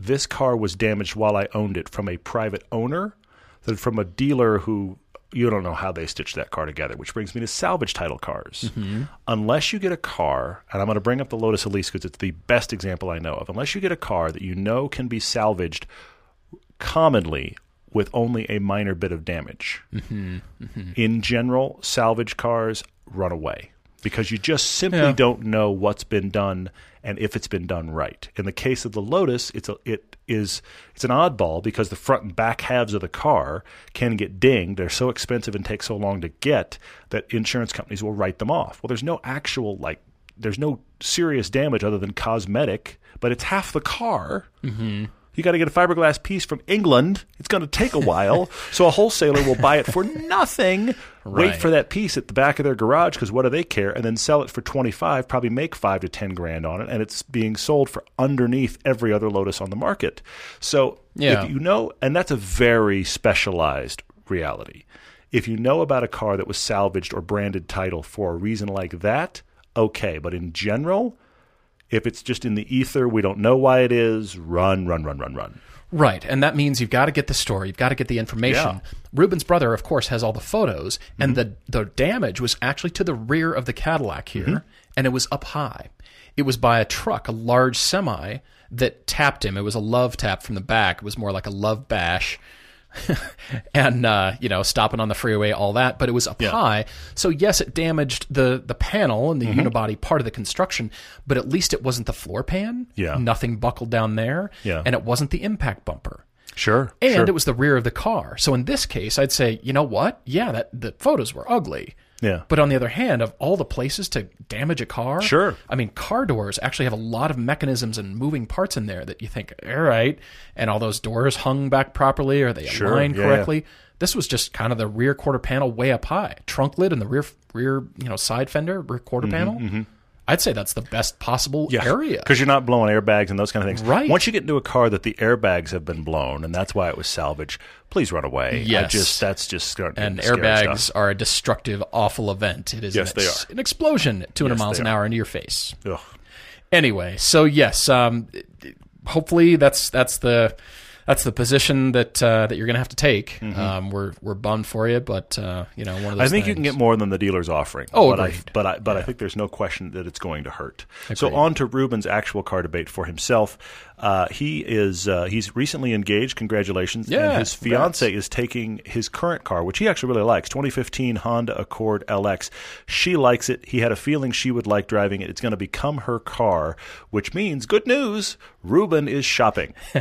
this car was damaged while I owned it from a private owner than from a dealer who you don't know how they stitched that car together. Which brings me to salvage title cars. Mm-hmm. Unless you get a car, and I'm going to bring up the Lotus Elise because it's the best example I know of. Unless you get a car that you know can be salvaged commonly with only a minor bit of damage. Mm-hmm. Mm-hmm. In general, salvage cars run away because you just simply Yeah. don't know what's been done and if it's been done right. In the case of the Lotus, it's a, it is it's an oddball because the front and back halves of the car can get dinged. They're so expensive and take so long to get that insurance companies will write them off. Well, there's no actual like there's no serious damage other than cosmetic, but it's half the car. Mm-hmm. You got to get a fiberglass piece from England. It's going to take a while, so a wholesaler will buy it for nothing. Wait for that piece at the back of their garage because what do they care? And then sell it for twenty five. Probably make five to ten grand on it, and it's being sold for underneath every other Lotus on the market. So Yeah. if you know, and that's a very specialized reality. If you know about a car that was salvaged or branded title for a reason like that, okay. But in general, if it's just in the ether, we don't know why it is, run, run, run, run, run. Right, and that means you've got to get the story, you've got to get the information. Yeah. Ruben's brother, of course, has all the photos, Mm-hmm. and the the damage was actually to the rear of the Cadillac here, Mm-hmm. and it was up high. It was by a truck, a large semi that tapped him. It was a love tap from the back. It was more like a love bash. and uh, you know, stopping on the freeway, all that, but it was up high. So yes, it damaged the the panel and the Mm-hmm. unibody part of the construction, but at least it wasn't the floor pan. Yeah. nothing buckled down there. Yeah. and it wasn't the impact bumper. Sure. And sure. it was the rear of the car. So in this case, I'd say, you know what? Yeah, that the photos were ugly. Yeah. But on the other hand, of all the places to damage a car, Sure. I mean, car doors actually have a lot of mechanisms and moving parts in there that you think, all right, and all those doors hung back properly, are they Sure, aligned yeah, yeah. correctly? This was just kind of the rear quarter panel way up high, trunk lid and the rear rear you know side fender, rear quarter mm-hmm, panel. Mm-hmm. I'd say that's the best possible area. because you're not blowing airbags and those kind of things. Right. Once you get into a car that the airbags have been blown and that's why it was salvaged, please run away. I Yes. just that's just and airbags stuff. are a destructive, awful event. It is Yes, an, they are. an explosion at 200 Yes, miles an hour into your face. Ugh. Anyway, so yes, um, hopefully that's that's the that's the position that uh, that you're going to have to take. Um, we're we're bummed for you, but uh, you know one of those. Mm-hmm. I think you can get more than the dealer's offering. Oh, but I, but I, but I think there's no question that it's going to hurt. So on to Ruben's actual car debate for himself. Uh, he is uh, he's recently engaged. Congratulations! Yeah, and his congrats. fiance is taking his current car, which he actually really likes, 2015 Honda Accord LX. She likes it. He had a feeling she would like driving it. It's going to become her car, which means good news. Ruben is shopping.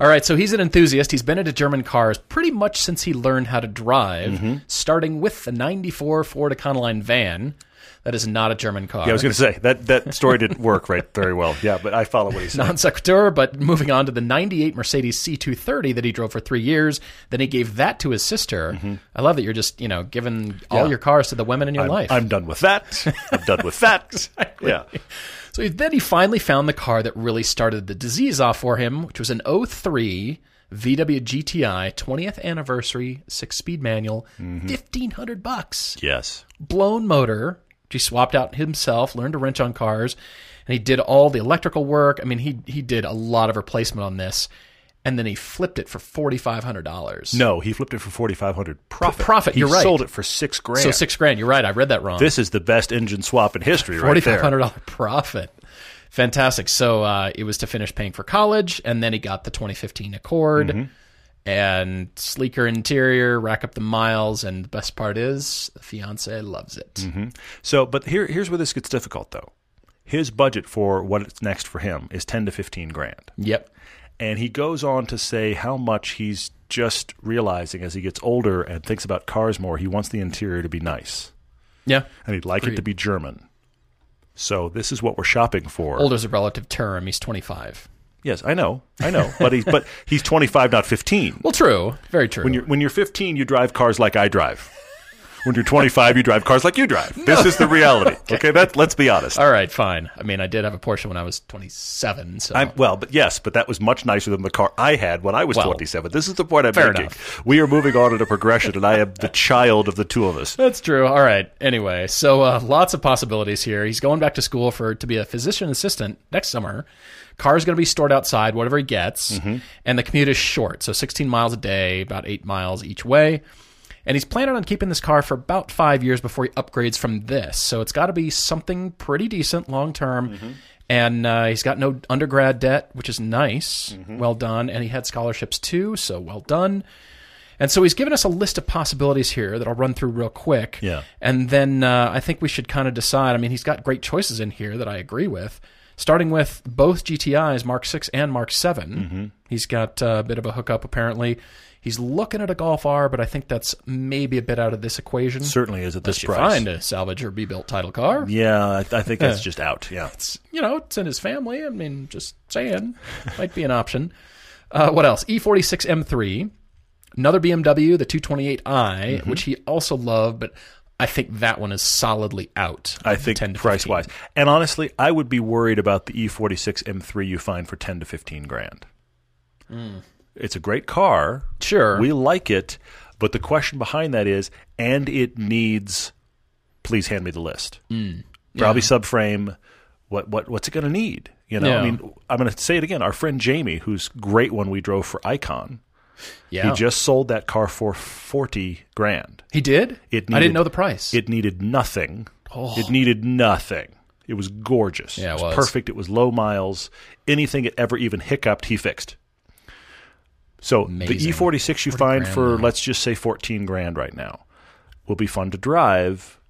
All right, so he's an enthusiast. He's been into German cars pretty much since he learned how to drive, Mm-hmm. starting with the '94 Ford Econoline van. That is not a German car. Yeah, I was going to say that that story didn't work right very well. Yeah, but I follow what he said. non sequitur, but moving on to the 98 Mercedes C230 that he drove for three years. Then he gave that to his sister. I love that you're just, you know, giving all your cars to the women in your I'm, life. I'm done with that. I'm done with that. Yeah. so then he finally found the car that really started the disease off for him, which was an 03 VW GTI 20th anniversary six speed manual, Mm-hmm. 1500 bucks. Yes. blown motor, he swapped out himself, learned to wrench on cars, and he did all the electrical work. I mean, he he did a lot of replacement on this, and then he flipped it for forty five hundred dollars. No, he flipped it for forty five hundred profit. profit, He you're right. Sold it for six grand. so six grand. You're right. I read that wrong. This is the best engine swap in history, right forty five hundred dollar profit. Fantastic. So uh, it was to finish paying for college, and then he got the 2015 Accord. Mm-hmm. And sleeker interior, rack up the miles, and the best part is the fiance loves it. Mm-hmm. So, but here, here's where this gets difficult, though. His budget for what's next for him is ten to fifteen grand, Yep. and he goes on to say how much he's just realizing as he gets older and thinks about cars more. He wants the interior to be nice, Yeah. and he'd like it to be German. So this is what we're shopping for. Older's a relative term. He's 25. Yes, I know, I know, but he's but he's twenty five, not fifteen. Well, true. Very true. When you're when you're 15, you drive cars like I drive. When you're 25, you drive cars like you drive. This is the reality. okay, that let's be honest. All right, fine. I mean, I did have a Porsche when I was 27, so I'm, well, but yes, but that was much nicer than the car I had when I was Well, 27. This is the point I'm fair making. enough. We are moving on in a progression, and I am the child of the two of us. that's true. All right. Anyway, so uh, lots of possibilities here. He's going back to school for to be a physician assistant next summer. Car's going to be stored outside, whatever he gets, Mm-hmm. and the commute is short, so 16 miles a day, about eight miles each way. And he's planning on keeping this car for about five years before he upgrades from this. So it's got to be something pretty decent long term. Mm-hmm. And uh, he's got no undergrad debt, which is nice. Mm-hmm. Well done. And he had scholarships too, so well done. And so he's given us a list of possibilities here that I'll run through real quick. Yeah. And then uh, I think we should kind of decide. I mean, he's got great choices in here that I agree with. Starting with both GTIs, Mark 6 and Mark 7. Mm-hmm. He's got a bit of a hookup, apparently. He's looking at a Golf R, but I think that's maybe a bit out of this equation. Certainly is at this price. find a salvage or rebuilt title car. Yeah, I, I think that's just out. Yeah. It's, you know, it's in his family. I mean, just saying. Might be an option. Uh, what else? E46 M3. Another BMW, the 228i, Mm-hmm. which he also loved, but I think that one is solidly out. I think 10 to price 15. wise. And honestly, I would be worried about the E E46 M3 you find for 10 to 15 grand. It's a great car. Sure. We like it, but the question behind that is and it needs please hand me the list. Mm. Probably subframe what what what's it going to need? You know, I mean, I'm going to say it again. Our friend Jamie, who's great when we drove for Icon, yeah. he just sold that car for 40 grand. He did? It I didn't know the price. It needed nothing. Oh. It needed nothing. It was gorgeous. Oh. Yeah, it it was, was. perfect. It was low miles. Anything it ever even hiccuped, he fixed. So Amazing. the E46 you find for let's just say 14 grand right now will be fun to drive,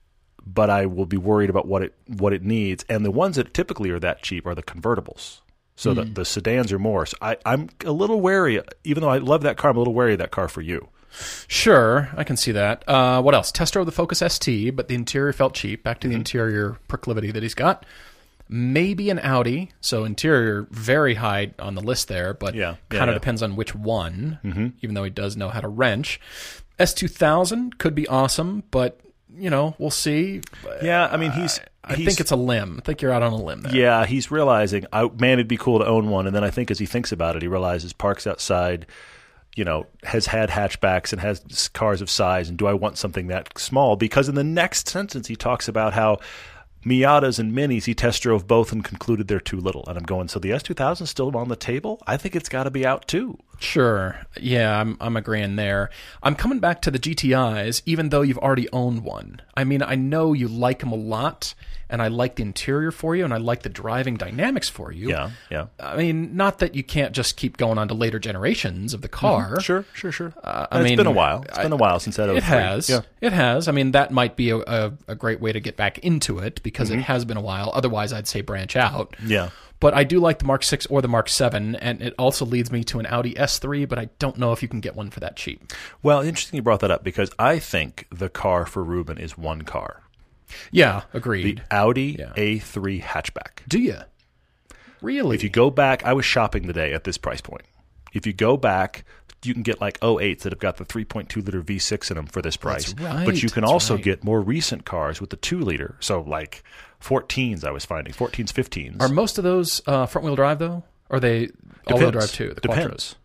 but I will be worried about what it what it needs. And the ones that typically are that cheap are the convertibles. So Hmm. the, the sedans are more. So I, I'm a little wary, even though I love that car, I'm a little wary of that car for you. Sure, I can see that. Uh, what else? Test drove the Focus ST, but the interior felt cheap. Back Mm-hmm. to the interior proclivity that he's got. Maybe an Audi. So interior very high on the list there, but Yeah, yeah, kind of yeah. Mm-hmm. depends on which one. Even though he does know how to wrench. S2000 could be awesome, but you know we'll see. Yeah, I mean he's. I think it's a limb. I think you're out on a limb there. Yeah, he's realizing, I, man, it'd be cool to own one. And then I think as he thinks about it, he realizes parks outside, you know, has had hatchbacks and has cars of size. And do I want something that small? Because in the next sentence, he talks about how Miatas and Minis, he test drove both and concluded they're too little. And I'm going, so the S2000 is still on the table? I think it's got to be out too. Sure. Yeah, I'm I'm agreeing there. I'm coming back to the GTIs, even though you've already owned one. I mean, I know you like them a lot, and I like the interior for you, and I like the driving dynamics for you. Yeah, yeah. I mean, not that you can't just keep going on to later generations of the car. Sure, sure, sure. I And mean, it's been a while. It's been a while since that It has. Yeah. It has. I mean, that might be a, a, a great way to get back into it because it has been a while. Otherwise, I'd say branch out. Mm-hmm. Yeah. But I do like the Mark 6 or the Mark 7, and it also leads me to an Audi S3, but I don't know if you can get one for that cheap. Well, interesting you brought that up because I think the car for Ruben is one car. Yeah, agreed. The. Audi Yeah. A3 hatchback. Do you? Really? If you go back, I was shopping today at this price point. If you go back, you can get like 08s that have got the 3.2 liter V6 in them for this price. right, But you can also right. get more recent cars with the 2 liter. So like 14s, I was finding 14s, 15s. Are most of those uh, front wheel drive though? Or are they all wheel drive too? The Depends.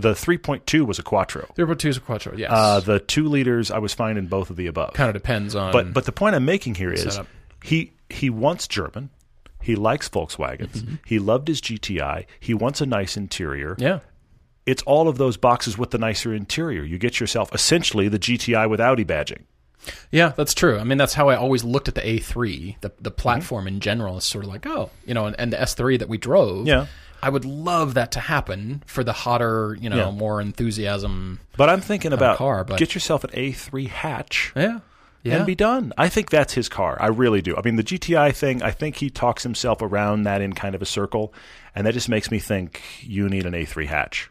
The 3.2 was a Quattro. Turbo twos or quattro? Yes. Uh, the 2 liters, I was finding both of the above. kind of depends on. But but the point I'm making here is Setup. he he wants German. He likes Volkswagens. Mm-hmm. He loved his GTI. He wants a nice interior. yeah, It's all of those boxes with the nicer interior. You get yourself essentially the GTI with Audi badging. yeah, that's true. I mean, that's how I always looked at the A3. The the platform Mm-hmm. in general is sort of like, oh, you know, and, and the S3 that we drove. Yeah. I would love that to happen for the hotter, you know, Yeah. more enthusiasm. But I'm thinking about car, but- get yourself an A3 hatch Yeah, yeah. and be done. I think that's his car. I really do. I mean, the GTI thing, I think he talks himself around that in kind of a circle, and that just makes me think you need an A3 hatch.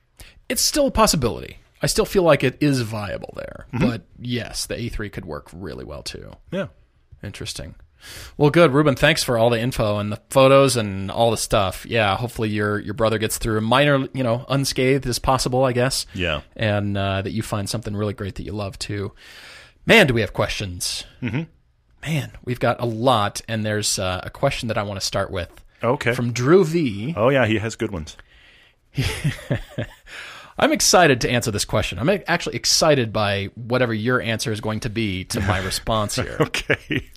it's still a possibility. I still feel like it is viable there. Mm-hmm. But yes, the A3 could work really well too. Yeah. Interesting. Well, good, Ruben. Thanks for all the info and the photos and all the stuff. Yeah, hopefully your your brother gets through a minor, you know, unscathed as possible. I guess. Yeah. And uh, that you find something really great that you love too. Man, do we have questions? Mm-hmm. Man, we've got a lot, and there's uh, a question that I want to start with Okay. from Drew V. oh, yeah, he has good ones. I'm excited to answer this question. I'm actually excited by whatever your answer is going to be to my response here. Okay.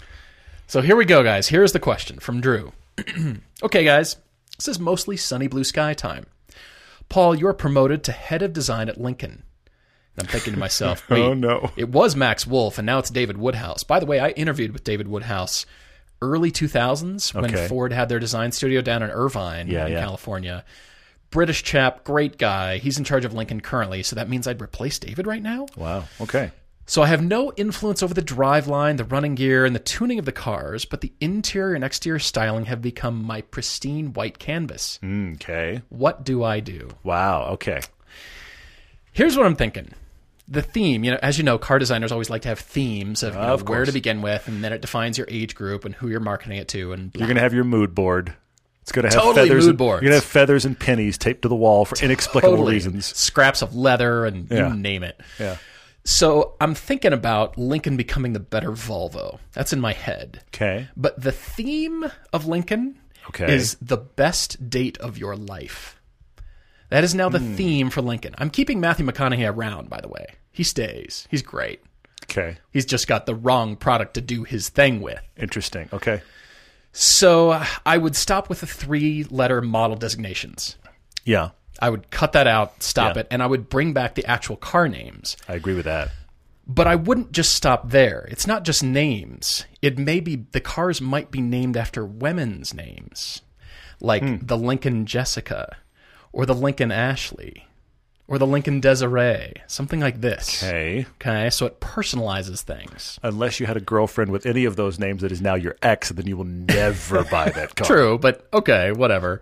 So here we go, guys. Here's the question from Drew. okay, guys. This is mostly sunny blue sky time. Paul, you're promoted to head of design at Lincoln. And I'm thinking to myself, oh, wait, Oh, no. it was Max Wolff, and now it's David Woodhouse. By the way, I interviewed with David Woodhouse early 2000s when Okay. Ford had their design studio down in Irvine, Yeah, in yeah. California. British chap, great guy. He's in charge of Lincoln currently, so that means I'd replace David right now? Wow. Okay. So I have no influence over the driveline, the running gear, and the tuning of the cars, but the interior and exterior styling have become my pristine white canvas. Okay. What do I do? Wow. Okay. Here's what I'm thinking. The theme, you know, as you know, car designers always like to have themes of, you know, Of where to course. begin with, and then it defines your age group and who you're marketing it to, and blah. You're gonna have your mood board. It's gonna have Totally feathers. mood and, boards. You're gonna have feathers and pennies taped to the wall for inexplicable Totally. reasons. scraps of leather, and Yeah. you name it. Yeah. So I'm thinking about Lincoln becoming the better Volvo. That's in my head. Okay. But the theme of Lincoln Okay. is the best date of your life. That is now the Hmm. theme for Lincoln. I'm keeping Matthew McConaughey around, by the way. He stays. He's great. Okay. He's just got the wrong product to do his thing with. Interesting. Okay. So uh, I would stop with the three letter model designations. Yeah. I would cut that out, stop Yeah. it, and I would bring back the actual car names. I agree with that. But I wouldn't just stop there. It's not just names. It may be the cars might be named after women's names, like Hmm. the Lincoln Jessica, or the Lincoln Ashley, or the Lincoln Desiree, something like this. Okay. Okay, so it personalizes things. Unless you had a girlfriend with any of those names that is now your ex, then you will never buy that car. True, but okay, whatever.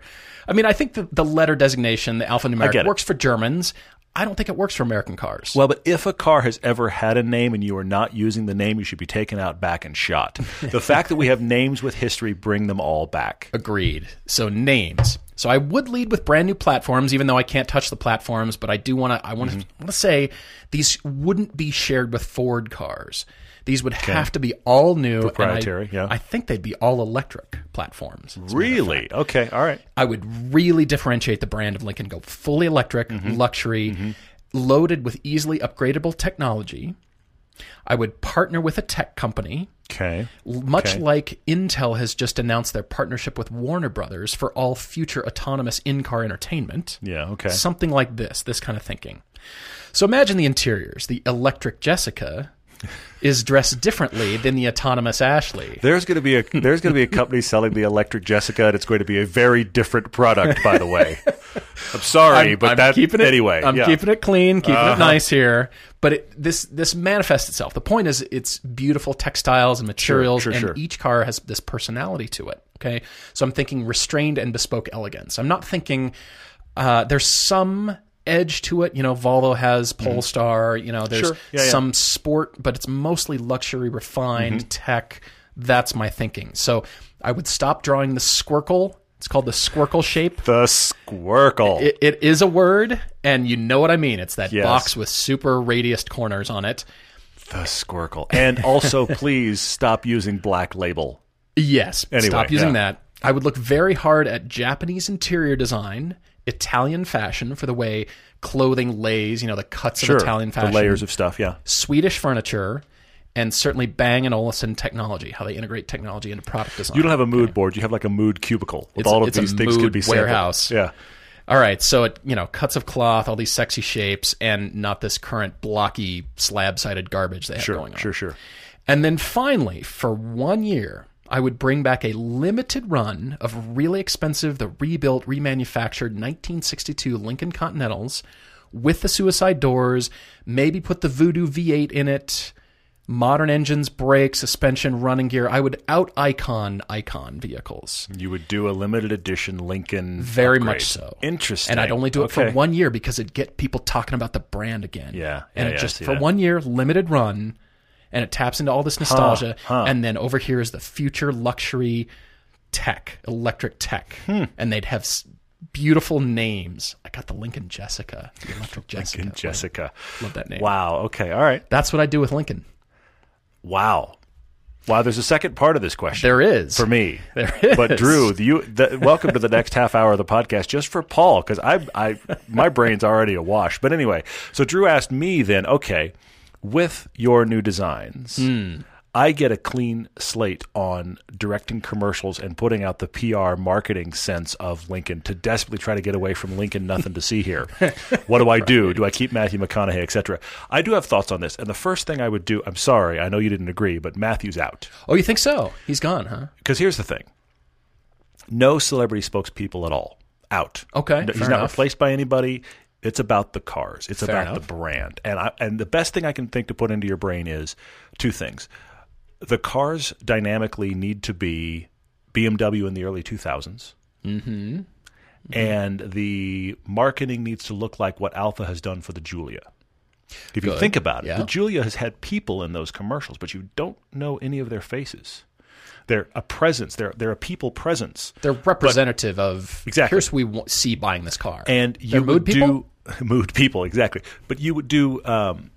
I mean, I think the, the letter designation, the alphanumeric, works for Germans. I don't think it works for American cars. Well, but if a car has ever had a name and you are not using the name, you should be taken out back and shot. the fact that we have names with history, bring them all back. Agreed. So names. So I would lead with brand new platforms, even though I can't touch the platforms. But I do want to. I want to Mm-hmm. want to say these wouldn't be shared with Ford cars. These would have to be all new, and I- Proprietary, yeah. I think they'd be all electric platforms. as a matter of Really? Okay. All right. I would really differentiate the brand of Lincoln. Go fully electric, Mm-hmm. luxury, loaded with easily upgradable technology. I would partner with a tech company, Okay. much Okay. like Intel has just announced their partnership with Warner Brothers for all future autonomous in-car entertainment. Yeah. Okay. Something like this, this kind of thinking. So imagine the interiors. The electric Jessica is dressed differently than the autonomous Ashley. There's going to be a there's going to be a company selling the electric Jessica, and it's going to be a very different product. By the way, I'm sorry, but I'm that keeping it, anyway. I'm yeah. Uh-huh. keeping it clean, keeping it nice here. But it, this this manifests itself. The point is, it's beautiful textiles and materials, sure, and sure. each car has this personality to it. Okay, so I'm thinking restrained and bespoke elegance. I'm not thinking uh, there's some edge to it. You know, Volvo has Polestar. You know, there's Mm-hmm. Sure. Yeah, yeah. some sport, but it's mostly luxury, refined Mm-hmm. tech. That's my thinking. So I would stop drawing the squircle. It's called the squircle shape. The squircle. It, it is a word, and you know what I mean. It's that Yes. box with super radiused corners on it. the squircle. And also, please stop using black label. Yes. Anyway, stop using yeah. that. I would look very hard at Japanese interior design, Italian fashion for the way clothing lays, you know, the cuts Sure. of Italian fashion, The layers of stuff, yeah. Swedish furniture, and certainly Bang and Olufsen technology, how they integrate technology into product design. You don't have a mood board. You have like a mood cubicle with It's all of these things could be sampled. warehouse. Yeah. All right, so it you know cuts of cloth, all these sexy shapes, and not this current blocky slab-sided garbage they have Sure, going on. sure, sure. And then finally, for one year, I would bring back a limited run of really expensive, the rebuilt, remanufactured 1962 Lincoln Continentals with the suicide doors, maybe put the Voodoo V8 in it, modern engines, brakes, suspension, running gear. I would out icon icon vehicles. You would do a limited edition Lincoln. Very upgrade. much so. Interesting. And I'd only do it Okay. for one year because it'd get people talking about the brand again. Yeah, And yeah, it yeah, just for that. one year, limited run, and it taps into all this nostalgia. huh. And then over here is the future luxury tech, electric tech. Hmm. And they'd have beautiful names. I got the Lincoln Jessica, the electric Jessica. Lincoln Jessica. Love that name. Wow. Okay. All right. That's what I do with Lincoln. Wow. Wow. There's a second part of this question. There is. for me. There is. But Drew, you the, welcome to the next half hour of the podcast just for Paul because I I my brain's already awash. But anyway, so Drew asked me then, okay, with your new designs, Hmm. I get a clean slate on directing commercials and putting out the PR marketing sense of Lincoln to desperately try to get away from Lincoln. Nothing to see here. What do I do? Do I keep Matthew McConaughey, etc.? I do have thoughts on this, and the first thing I would do. I'm sorry, I know you didn't agree, but Matthew's out. Oh, you think so? He's gone, huh? Because here's the thing no celebrity spokespeople at all. Out. Okay, No, he's not enough. replaced by anybody. It's about the cars. It's Fair about enough. the brand. And I, and the best thing I can think to put into your brain is two things. The cars dynamically need to be BMW in the early 2000s. Mm-hmm. And the marketing needs to look like what Alfa has done for the Giulia. If you think about it, Yeah. the Giulia has had people in those commercials, but you don't know any of their faces. They're a presence. They're they're a people presence. They're representative of Exactly. here's who we want, see buying this car. and They're you mood would people? do mood people exactly but you would do um,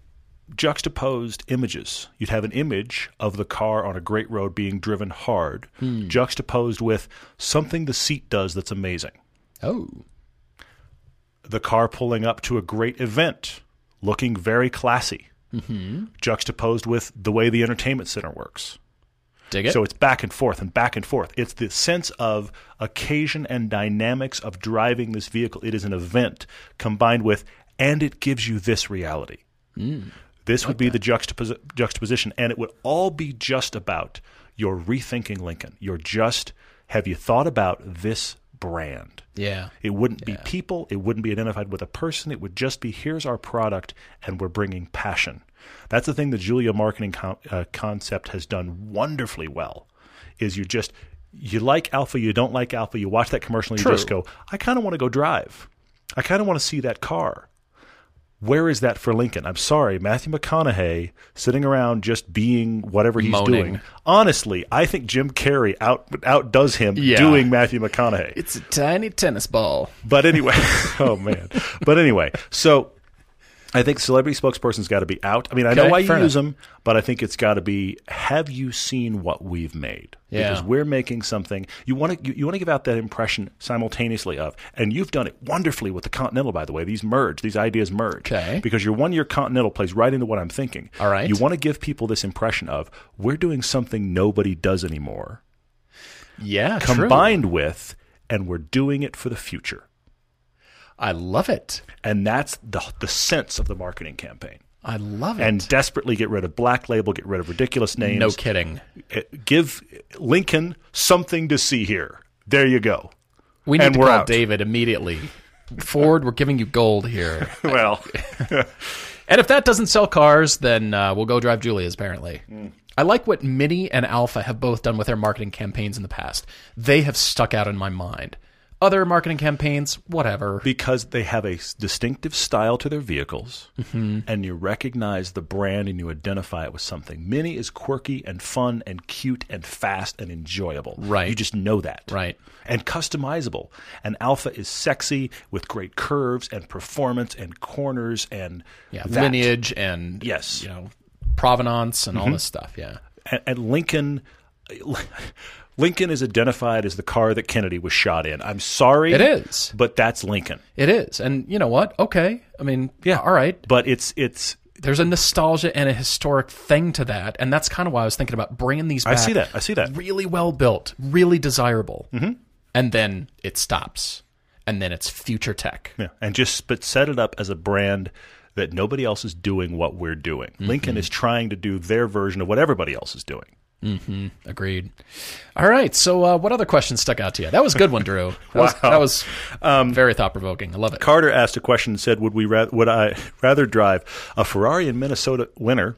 juxtaposed images you'd have an image of the car on a great road being driven hard Hmm. juxtaposed with something the seat does that's amazing Oh, the car pulling up to a great event looking very classy Mm-hmm. juxtaposed with the way the entertainment center works dig it. So it's back and forth and back and forth. It's the sense of occasion and dynamics of driving this vehicle. It is an event combined with, and it gives you this reality. Hmm. this would be the juxtapos- juxtaposition, and it would all be just about your rethinking Lincoln. You're just, have you thought about this brand? yeah. It wouldn't be people. It wouldn't be identified with a person. It would just be here's our product, and we're bringing passion. That's the thing the Giulia marketing uh, concept has done wonderfully well. Is you just you like Alfa, you don't like Alfa. You watch that commercial and you just go, I kind of want to go drive. I kind of want to see that car. Where is that for Lincoln? I'm sorry, Matthew McConaughey sitting around just being whatever he's Moaning. doing. Honestly, I think Jim Carrey out outdoes him Yeah. doing Matthew McConaughey. It's a tiny tennis ball. But anyway, oh man. But anyway, so I think celebrity spokesperson's got to be out. I mean, I know Okay, why you use them, but I think it's got to be. Have you seen what we've made? Yeah. Because we're making something. You want to you, you want to give out that impression simultaneously of, and you've done it wonderfully with the Continental. By the way, these merge. These ideas merge. Okay. Because your one year Continental plays right into what I'm thinking. All right. You want to give people this impression of we're doing something nobody does anymore, Yeah, true. combined with, and we're doing it for the future. I love it. And that's the the sense of the marketing campaign. I love it. And desperately get rid of black label, get rid of ridiculous names. no kidding. Uh, Give Lincoln something to see here. There you go. We need And to call out. David immediately. Ford, we're giving you gold here. Well, And if that doesn't sell cars, then uh, we'll go drive Giulia's, apparently. I like what Mini and Alfa have both done with their marketing campaigns in the past. They have stuck out in my mind. Other marketing campaigns, whatever. because they have a distinctive style to their vehicles, Mm-hmm. and you recognize the brand and you identify it with something. Mini is quirky and fun and cute and fast and enjoyable. Right. You just know that. Right. And customizable. And Alfa is sexy with great curves and performance and corners and yeah, that. lineage and Yes. you know, provenance and all this stuff. Yeah. and, and Lincoln. Lincoln is identified as the car that Kennedy was shot in. I'm sorry. It is. But that's Lincoln. It is. And you know what? Okay. I mean, Yeah. all right. But it's it's There's a nostalgia and a historic thing to that. And that's kind of why I was thinking about bringing these back. I see that. I see that. Really well built, really desirable. Mm-hmm. And then it stops. And then it's future tech. Yeah, and just but set it up as a brand that nobody else is doing what we're doing. Mm-hmm. Lincoln is trying to do their version of what everybody else is doing. Agreed. All right. So, uh, what other questions stuck out to you? That was a good one, Drew. That was, that was very thought provoking. I love it. Carter asked a question and said, "Would we ra- would I rather drive a Ferrari in Minnesota winter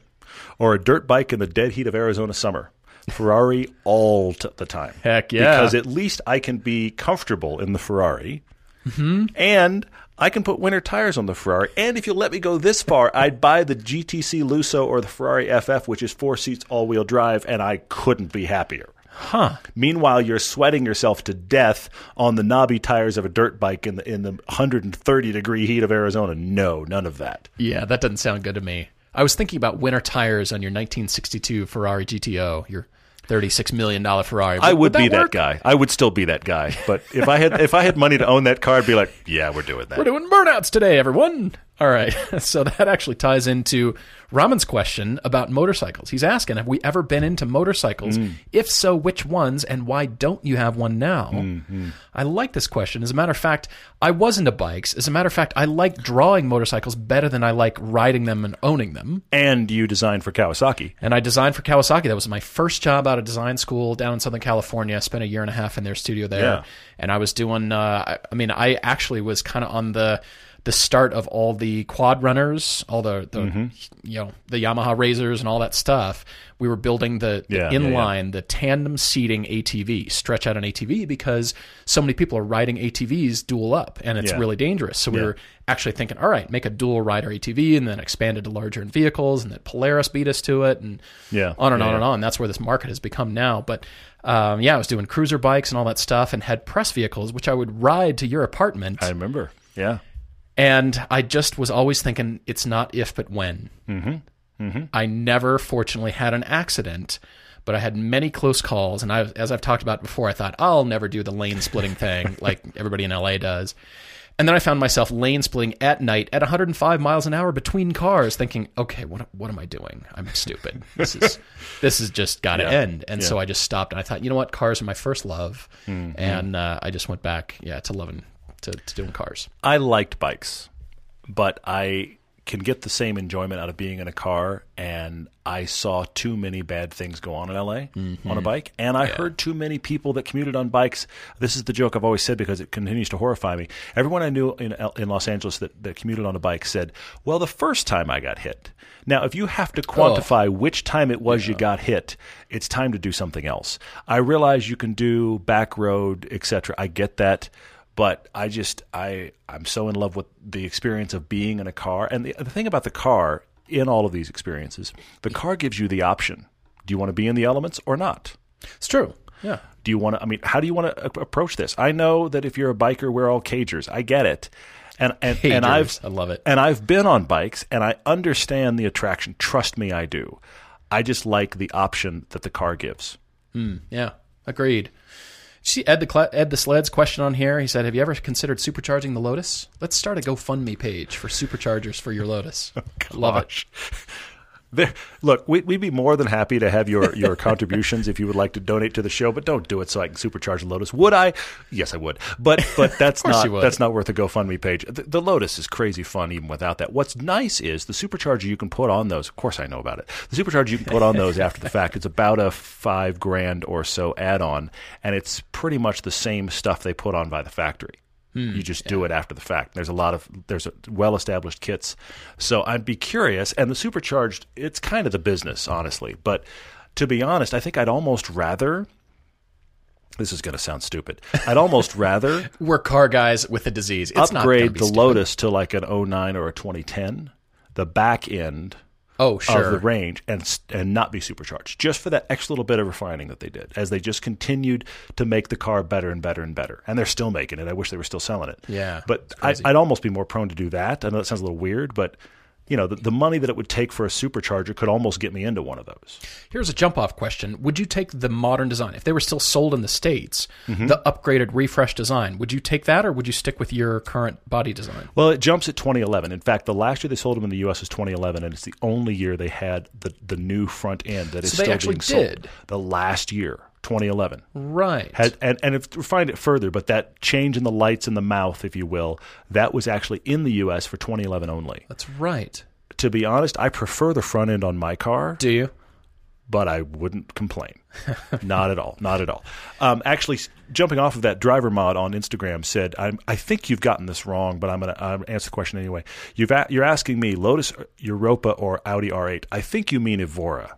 or a dirt bike in the dead heat of Arizona summer?" Ferrari all t- the time. Heck yeah. Because at least I can be comfortable in the Ferrari, Mm-hmm. and I can put winter tires on the Ferrari. And if you let me go this far, I'd buy the GTC Lusso or the Ferrari FF, which is four seats all wheel drive, and I couldn't be happier. Huh. Meanwhile, you're sweating yourself to death on the knobby tires of a dirt bike in the in the 130 degree heat of Arizona. No, none of that. Yeah, that doesn't sound good to me. I was thinking about winter tires on your 1962 Ferrari GTO, your 36 million dollar Ferrari. I would, be that work? guy. I would still be that guy. But if I had if I had money to own that car, I'd be like, yeah, we're doing that. We're doing burnouts today, everyone. All right. So that actually ties into Raman's question about motorcycles. He's asking, have we ever been into motorcycles? Mm. If so, which ones and why don't you have one now? Mm-hmm. I like this question. As a matter of fact, I was into bikes. As a matter of fact, I like drawing motorcycles better than I like riding them and owning them. and you designed for Kawasaki. And I designed for Kawasaki. That was my first job out of design school down in Southern California. I spent a year and a half in their studio there. Yeah. And I was doing, uh, I- I mean, I actually was kind of on the the start of all the quad runners, all the, the Mm-hmm. you know, the Yamaha Razors and all that stuff. We were building the, the Yeah, yeah, inline, the tandem seating ATV, stretch out an ATV because so many people are riding ATVs dual up and it's Yeah. really dangerous. So we Yeah. were actually thinking, all right, make a dual rider ATV and then expanded to larger vehicles and then Polaris beat us to it and Yeah. on and Yeah, on yeah. and on. That's where this market has become now. But um, yeah, I was doing cruiser bikes and all that stuff and had press vehicles, which I would ride to your apartment. I remember. Yeah. And I just was always thinking, it's not if, but when. Mm-hmm. I never, fortunately, had an accident. But I had many close calls, and I, as I've talked about before, I thought I'll never do the lane splitting thing like everybody in LA does. And then I found myself lane splitting at night at 105 miles an hour between cars, thinking, "Okay, what what am I doing? I'm stupid. This is this has just got to Yeah. end." And so I just stopped, and I thought, you know what, cars are my first love, Mm-hmm. and uh, I just went back, yeah, to loving to, to doing cars. I liked bikes, but I can get the same enjoyment out of being in a car. And I saw too many bad things go on in LA on a mm-hmm. bike. And I heard too many people that commuted on bikes. This is the joke I've always said because it continues to horrify me. Everyone I knew in, in Los Angeles that, that commuted on a bike said, well, the first time I got hit. Now, if you have to oh. quantify which time it was you got hit, it's time to do something else. I realize you can do back road, etc. I get that but I just I I'm so in love with the experience of being in a car. And the, the thing about the car in all of these experiences, the car gives you the option: do you want to be in the elements or not? It's true. Yeah. Do you want to? I mean, how do you want to approach this? I know that if you're a biker, we're all cagers. I get it, and and, and I've I love it. and I've been on bikes, and I understand the attraction. Trust me, I do. I just like the option that the car gives. Hmm. Yeah, agreed. See Ed the Ed the Sled's question on here. He said, "Have you ever considered supercharging the Lotus? Let's start a GoFundMe page for superchargers for your Lotus. Oh, Love it. There, look, we, we'd be more than happy to have your, your contributions if you would like to donate to the show, but don't do it so I can supercharge the Lotus. Would I? Yes, I would. But but that's not that's not worth a GoFundMe page. The, the Lotus is crazy fun even without that. What's nice is the supercharger you can put on those. Of course, I know about it. The supercharger you can put on those after the fact. It's about a five grand or so add on, and it's pretty much the same stuff they put on by the factory. Hmm. You just do it after the fact. There's a lot of there's well established kits, so I'd be curious. And the supercharged, it's kind of the business, honestly. But to be honest, I think I'd almost rather This is going to sound stupid. I'd almost rather We're car guys with a disease. It's not upgrade the stupid. Lotus to like an 09 or a 2010, the back end Oh, sure. of the range, and and not be supercharged, just for that extra little bit of refining that they did, as they just continued to make the car better and better and better, and they're still making it. I wish they were still selling it. Yeah, but I. I'd almost be more prone to do that. I know that sounds a little weird, but you know, the, the money that it would take for a supercharger could almost get me into one of those. Here's a jump off question. Would you take the modern design? If they were still sold in the States, Mm-hmm. the upgraded, refreshed design, would you take that or would you stick with your current body design? Well, it jumps at 2011. In fact, the last year they sold them in the U.S. was 2011, and it's the only year they had the, the new front end that is So still being sold. did. The last year, 2011. Right. Had, and and if, refined it further, but that change in the lights in the mouth, if you will, that was actually in the U.S. for 2011 only. That's right. To be honest, I prefer the front end on my car, Do you? but I wouldn't complain. not at all. Not at all. Um, actually, jumping off of that, driver mod on Instagram said, I'm, "I think you've gotten this wrong, but I'm going to answer the question anyway. You've a- you're asking me Lotus Europa or Audi R8. I think you mean Evora."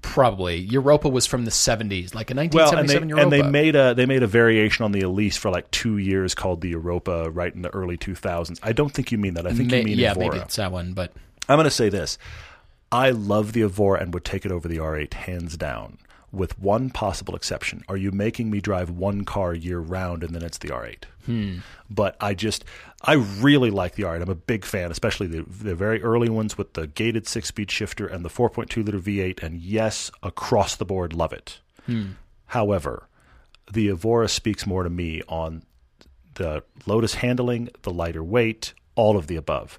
Probably. Europa was from the 70s, like a and they, 1977 Europa. and they made a they made a variation on the Elise for like two years called the Europa, right in the early 2000s. I don't think you mean that. I think Ma- you mean yeah, Evora. maybe it's that one, but I'm going to say this: I love the Evora and would take it over the R8 hands down, with one possible exception. Are you making me drive one car year round and then it's the R8? Hmm. But I just, I really like the R8. I'm a big fan, especially the the very early ones with the gated six speed shifter and the 4.2 liter V8. And yes, across the board, love it. Hmm. However, the Evora speaks more to me on the Lotus handling, the lighter weight, all of the above.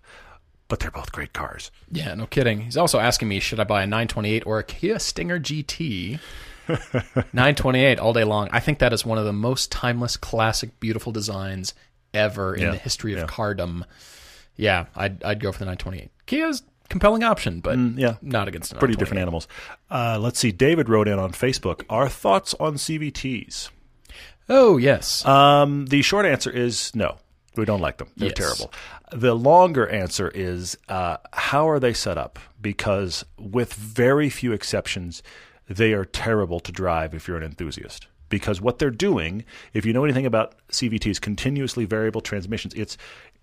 But they're both great cars. yeah, no kidding. He's also asking me, should I buy a 928 or a Kia Stinger GT? 928 all day long. I think that is one of the most timeless, classic, beautiful designs ever in Yeah, the history of yeah. cardom. Yeah, I'd, I'd go for the 928. Kia's compelling option, but Mm, yeah. not against pretty different animals. Uh, let's see. David wrote in on Facebook. Our thoughts on CVTs? Oh, yes. Um, the short answer is no. We don't like them. They're Yes. terrible. The longer answer is uh, how are they set up? Because with very few exceptions, they are terrible to drive if you're an enthusiast. Because what they're doing, if you know anything about CVTs, continuously variable transmissions, it's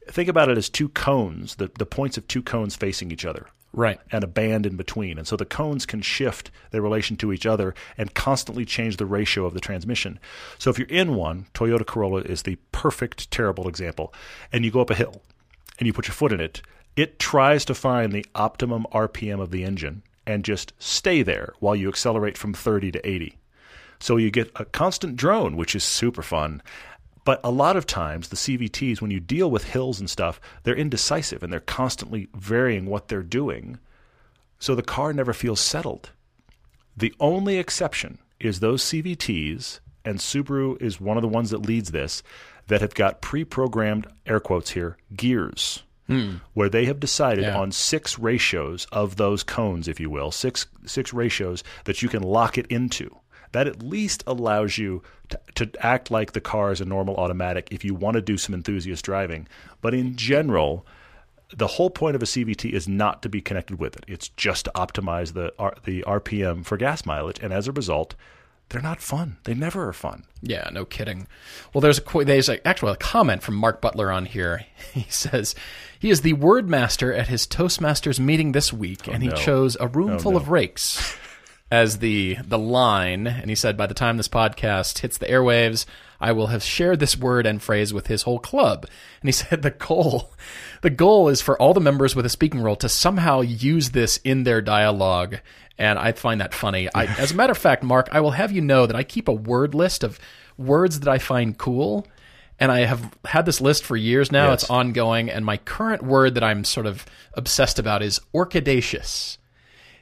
think about it as two cones, the, the points of two cones facing each other right. and a band in between. And so the cones can shift their relation to each other and constantly change the ratio of the transmission. So if you're in one, Toyota Corolla is the perfect, terrible example, and you go up a hill and you put your foot in it, it tries to find the optimum RPM of the engine and just stay there while you accelerate from 30 to 80. So you get a constant drone, which is super fun. But a lot of times, the CVTs, when you deal with hills and stuff, they're indecisive and they're constantly varying what they're doing. So the car never feels settled. The only exception is those CVTs, and Subaru is one of the ones that leads this, that have got pre programmed, air quotes here, gears. Hmm. Where they have decided Yeah. on six ratios of those cones, if you will, six six ratios that you can lock it into. That at least allows you to, to act like the car is a normal automatic if you want to do some enthusiast driving. But in general, the whole point of a CVT is not to be connected with it. It's just to optimize the R, the RPM for gas mileage, and as a result, they're not fun. They never are fun. Yeah, no kidding. Well, there's a there's a, actually a comment from Mark Butler on here. He says he is the word master at his Toastmasters meeting this week, oh, and he no. chose a room Oh, full no. of rakes as the the line. And he said, by the time this podcast hits the airwaves, I will have shared this word and phrase with his whole club. And he said the goal the goal is for all the members with a speaking role to somehow use this in their dialogue. And I find that funny. I, as a matter of fact, Mark, I will have you know that I keep a word list of words that I find cool. And I have had this list for years now. Yes. It's ongoing. And my current word that I'm sort of obsessed about is orchidaceous.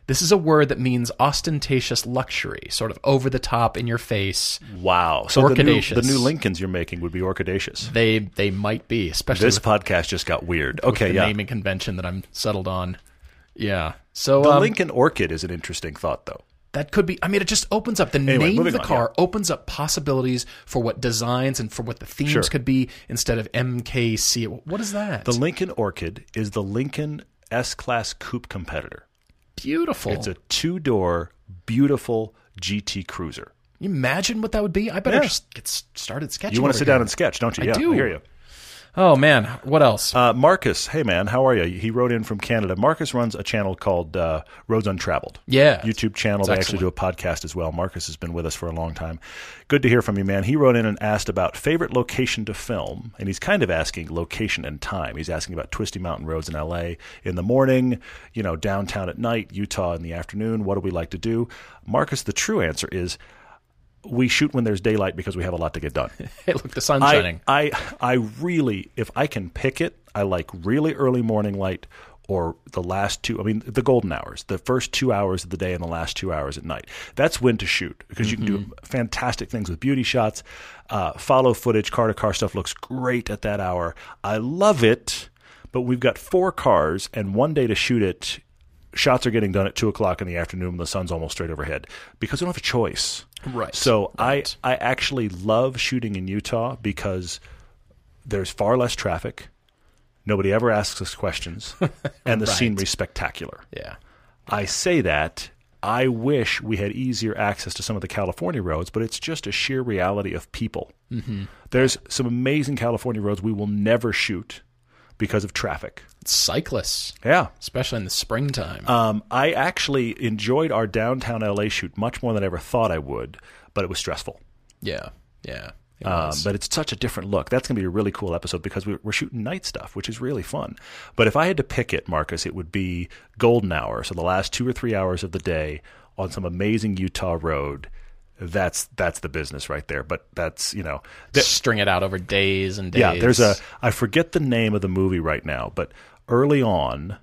This is a word that means ostentatious luxury, sort of over the top in your face. Wow. So the new, Orchidaceous. the new Lincolns you're making would be orchidaceous. They they might be, especially This with podcast just got weird. Okay, the yeah. naming convention that I'm settled on. Yeah. So The um, Lincoln Orchid is an interesting thought, though. that could be. I mean, it just opens up the Anyway, name of the on, car opens up possibilities for what designs and for what the themes Sure. could be instead of MKC. What is that? The Lincoln Orchid is the Lincoln S Class Coupe competitor. Beautiful. It's a two door, beautiful GT cruiser. you imagine what that would be? I better Yeah. just get started sketching. You want to sit here. down and sketch, don't you? I yeah, do. I hear you. Oh man, what else? Uh, Marcus, hey man, how are you? He wrote in from Canada. Marcus runs a channel called uh, Roads Untraveled. Yeah. YouTube channel. It's They actually do a podcast as well. Marcus has been with us for a long time. Good to hear from you, man. He wrote in and asked about favorite location to film, and he's kind of asking location and time. He's asking about Twisty Mountain Roads in L.A. in the morning, you know, downtown at night, Utah in the afternoon. What do we like to do? Marcus, the true answer is we shoot when there's daylight because we have a lot to get done. hey, look, the sun's I, shining. I I really, if I can pick it, I like really early morning light or the last two. I mean, the golden hours, the first two hours of the day and the last two hours at night. That's when to shoot because you can do fantastic things with beauty shots, uh, follow footage, car to car stuff looks great at that hour. I love it, but we've got four cars and one day to shoot it. Shots are getting done at two o'clock in the afternoon when the sun's almost straight overhead because we don't have a choice. Right. So Right. I I actually love shooting in Utah because there's far less traffic. Nobody ever asks us questions, and the Right. scenery's spectacular. yeah. I say that. I wish we had easier access to some of the California roads, but it's just a sheer reality of people. Mm-hmm. There's some amazing California roads we will never shoot because of traffic. Cyclists, Yeah. especially in the springtime. Um, I actually enjoyed our downtown LA shoot much more than I ever thought I would, but it was stressful. yeah. Yeah. It Um, but it's such a different look. That's going to be a really cool episode because we- we're shooting night stuff, which is really fun. But if I had to pick it, Marcus, it would be golden hour. So the last two or three hours of the day on some amazing Utah road. That's that's the business right there. But that's you know, String it out over days and days. yeah. There's a I forget the name of the movie right now, but early on,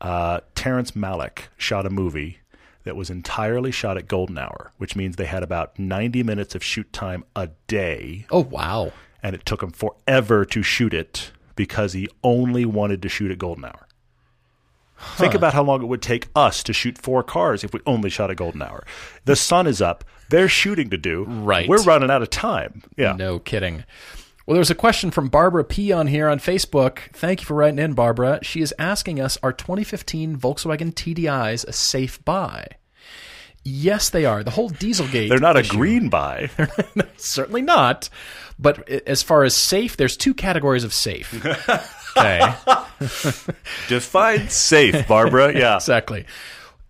uh, Terrence Malick shot a movie that was entirely shot at golden hour, which means they had about 90 minutes of shoot time a day Oh wow. and it took him forever to shoot it because he only wanted to shoot at golden hour. Think about how long it would take us to shoot four cars if we only shot at golden hour. The sun is up. There's shooting to do. Right. We're running out of time. Yeah. No kidding. Well, there's a question from Barbara P on here on Facebook. Thank you for writing in, Barbara. She is asking us Are 2015 Volkswagen TDIs a safe buy? Yes, they are. The whole Dieselgate. They're not a green buy. Certainly not. But as far as safe, there's two categories of safe. Okay. Define safe, Barbara. Yeah. exactly.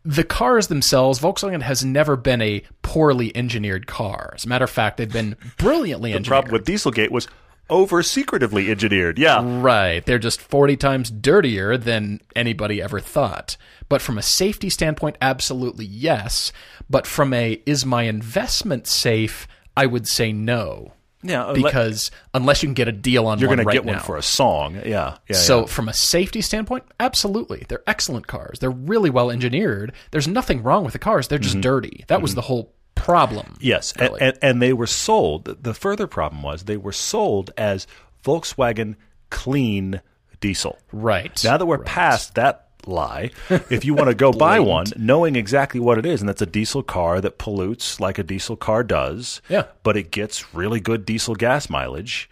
The cars themselves, Volkswagen has never been a poorly engineered car. As a matter of fact, they've been brilliantly The engineered. The problem with Dieselgate was over secretively engineered. Yeah. Right. They're just 40 times dirtier than anybody ever thought. But from a safety standpoint, absolutely yes. But from a is my investment safe, I would say no. Yeah. unle- Because unless you can get a deal on one, you're going to get now. one for a song. Yeah. Yeah. so yeah. from a safety standpoint, absolutely. They're excellent cars. They're really well engineered. There's nothing wrong with the cars. They're Mm-hmm. just dirty. That was the whole problem. Yes, really. and, and, and they were sold. The further problem was they were sold as Volkswagen clean diesel. right. Now that we're past that lie, if you want to go buy one, knowing exactly what it is, and that's a diesel car that pollutes like a diesel car does, Yeah. but it gets really good diesel gas mileage.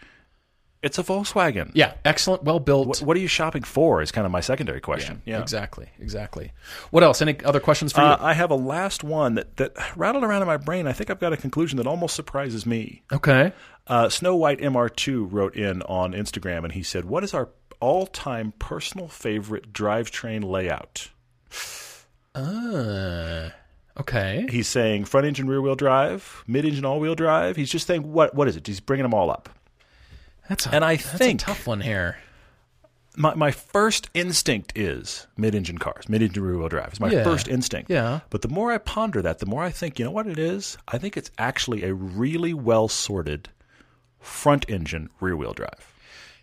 It's a Volkswagen. yeah, excellent, well built. What, what are you shopping for? Is kind of my secondary question. Yeah. Exactly. Exactly. What else? Any other questions for Uh, you? I have a last one that, that rattled around in my brain. I think I've got a conclusion that almost surprises me. Okay. Uh, Snow White MR2 wrote in on Instagram and he said, What is our all time personal favorite drivetrain layout? Uh, okay. He's saying front engine rear wheel drive, mid engine all wheel drive. He's just saying, what, what is it? He's bringing them all up. That's a, And I that's think- a tough one here. My, my first instinct is mid engine cars, mid engine rear wheel drive. It's my Yeah. first instinct. Yeah. But the more I ponder that, the more I think, you know what it is? I think it's actually a really well sorted front engine rear wheel drive.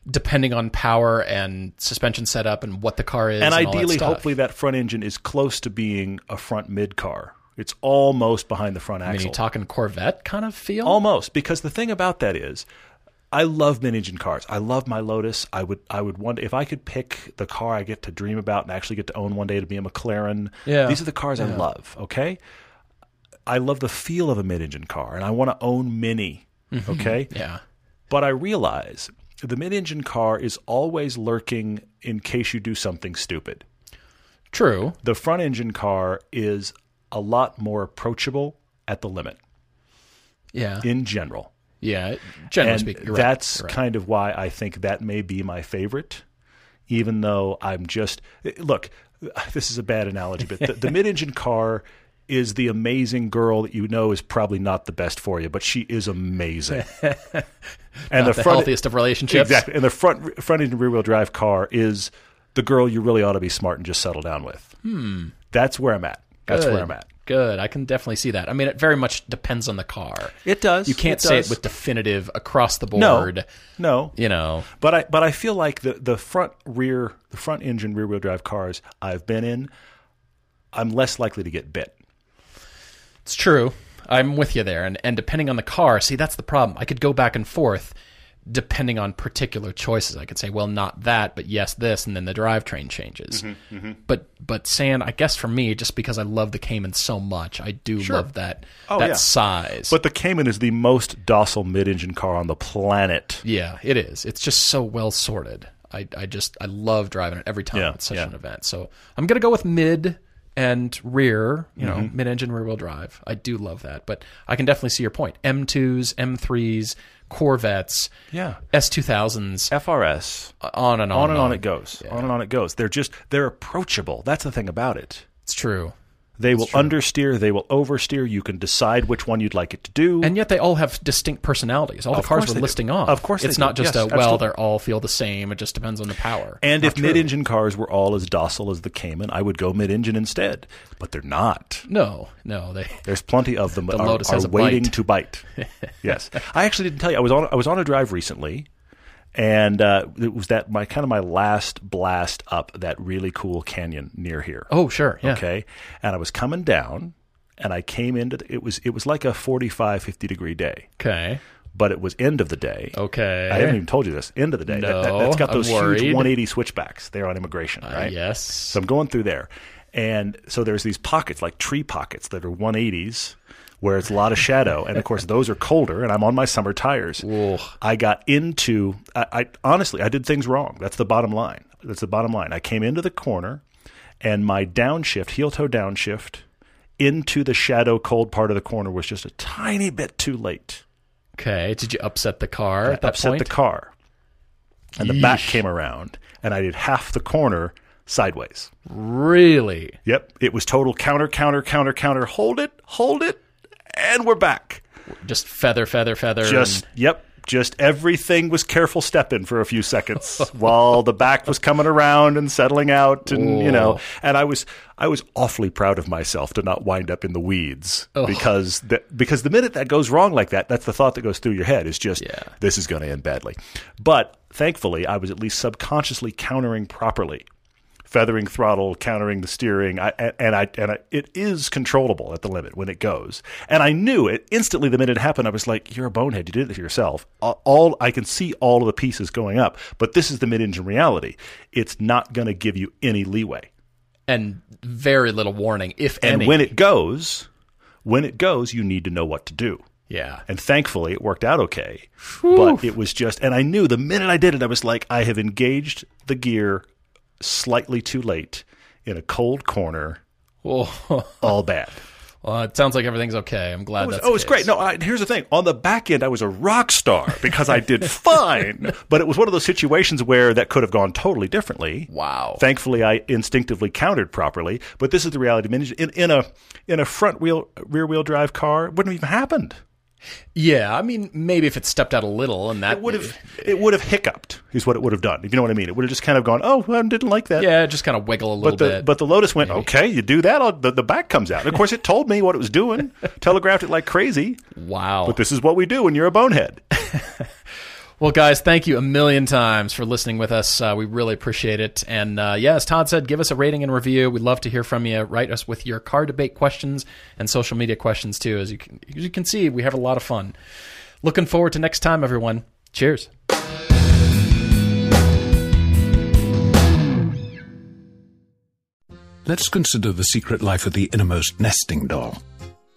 Depending on power and suspension setup and what the car is, and and all that ideally, stuff. hopefully, that front engine is close to being a front mid car. It's almost behind the front I mean, axle. you talking Corvette kind of feel? almost because the thing about that is, I love mid engine cars. I love my Lotus. I would I would wonder if I could pick the car I get to dream about and actually get to own one day to be a McLaren. Yeah. These are the cars I love. Okay. I love the feel of a mid engine car, and I want to own many. Mm-hmm. Okay. yeah. But I realize the mid engine car is always lurking in case you do something stupid. True. The front engine car is a lot more approachable at the limit. Yeah. in general. Yeah. Generally and speaking, you're right. that's right. kind of why I think that may be my favorite, even though I'm just look. This is a bad analogy, but the, the mid-engine car is the amazing girl that you know is probably not the best for you, but she is amazing. and Not the healthiest of relationships. exactly, and the front front engine rear wheel drive car is the girl you really ought to be smart and just settle down with. Hmm. That's where I'm at. That's Good. where I'm at. Good. I can definitely see that. I mean, it very much depends on the car. It does. You can't It say does. it with definitive across the board. No, no. You know. But I but I feel like the the front rear the front engine rear wheel drive cars I've been in, I'm less likely to get bit. It's true. I'm with you there. And and depending on the car, see that's the problem. I could go back and forth depending on particular choices. I could say, well, not that, but yes, this, and then the drivetrain changes. Mm-hmm, But but sand, I guess for me, just because I love the Cayman so much, I do love that Oh, that yeah. size. But the Cayman is the most docile mid-engine car on the planet. Yeah, it is. It's just so well sorted. I, I just I love driving it every time Yeah, it's such yeah. an event. So I'm gonna go with mid and rear, you know, Mm-hmm. mid-engine rear-wheel drive. I do love that, but I can definitely see your point. M2s, M3s, Corvettes, Yeah. S2000s, FRS. on and on, On and on it goes. On and on it goes. They're just they're approachable. That's the thing about it. It's true. They will understeer, they will oversteer. You can decide which one you'd like it to do. And yet they all have distinct personalities. All the Of cars we're do. listing off. Of course it's do. not just Yes, a well, absolutely. they all feel the same. It just depends on the power. And Not if mid-engine cars were all as docile as the Cayman, I would go mid-engine instead. But they're not. no, no, they There's plenty of them that The are, Lotus are waiting bite. to bite. yes, I actually didn't tell you. I was on I was on a drive recently, and uh, it was that my kind of my last blast up that really cool canyon near here. Oh, sure. Yeah. Okay, and I was coming down, and I came into the, it was it was like a 45, 50 degree day, Okay. but it was end of the day. Okay. I haven't even told you this. End of the day. That, No, has got I'm those huge 180 switchbacks there on Emigration, Uh, right? yes. So I'm going through there. And so there's these pockets, like tree pockets, that are 180s, where it's a lot of shadow. And of course, those are colder, and I'm on my summer tires. I got into, I, I honestly, I did things wrong. That's the bottom line. That's the bottom line. I came into the corner, and my downshift, heel toe downshift, into the shadow cold part of the corner was just a tiny bit too late. Okay. Did you upset the car at that upset point? the car. And the back came around, and I did half the corner sideways. Really? Yep. It was total counter, counter, counter, counter. Hold it, hold it, and we're back. Just feather, feather, feather. Just, yep. Just everything was careful stepping for a few seconds while the back was coming around and settling out, and you know, oh. and I was I was awfully proud of myself to not wind up in the weeds oh. because the, because the minute that goes wrong like that, that's the thought that goes through your head is just Yeah. this is going to end badly. But thankfully, I was at least subconsciously countering properly feathering throttle, countering the steering, I, and I and I, it is controllable at the limit when it goes. And I knew it instantly the minute it happened. I was like, "You're a bonehead. You did it to yourself." All- I can see all of the pieces going up, but this is the mid-engine reality. It's not going to give you any leeway. and very little warning, if And any. when it goes, when it goes, you need to know what to do. yeah. And thankfully, it worked out okay. But it was just, and I knew the minute I did it, I was like, I have engaged the gear slightly too late in a cold corner. All bad. well, it sounds like everything's okay. I'm glad It was, oh, it's great. No, I, here's the thing. On the back end, I was a rock star because I did fine. But it was one of those situations where that could have gone totally differently. Wow. Thankfully, I instinctively countered properly. But this is the reality. In, in a in a front wheel rear wheel drive car, it wouldn't have even happened. Yeah, I mean, maybe if it stepped out a little and that It would have it would have hiccuped. Is what it would have done. If you know what I mean. It would have just kind of gone. Oh, well, I didn't like that. Yeah, just kind of wiggle a little But the bit. but the Lotus went okay. You do that, I'll, the the back comes out. Of course, it told me what it was doing, telegraphed it like crazy. wow. But this is what we do when you're a bonehead. Well, guys, thank you a million times for listening with us. Uh, we really appreciate it. And uh, yeah, as Todd said, give us a rating and review. We'd love to hear from you. Write us with your car debate questions and social media questions too. As you can, as you can see, we have a lot of fun. Looking forward to next time, everyone. Cheers. Let's consider the secret life of the innermost nesting doll.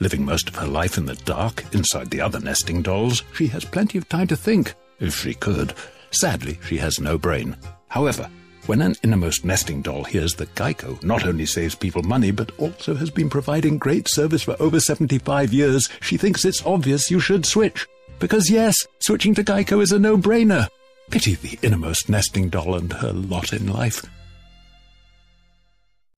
Living most of her life in the dark, inside the other nesting dolls, she has plenty of time to think, if she could. Sadly, she has no brain. However, When an innermost nesting doll hears that Geico not only saves people money, but also has been providing great service for over 75 years, she thinks it's obvious you should switch. Because yes, switching to Geico is a no-brainer. Pity the innermost nesting doll and her lot in life.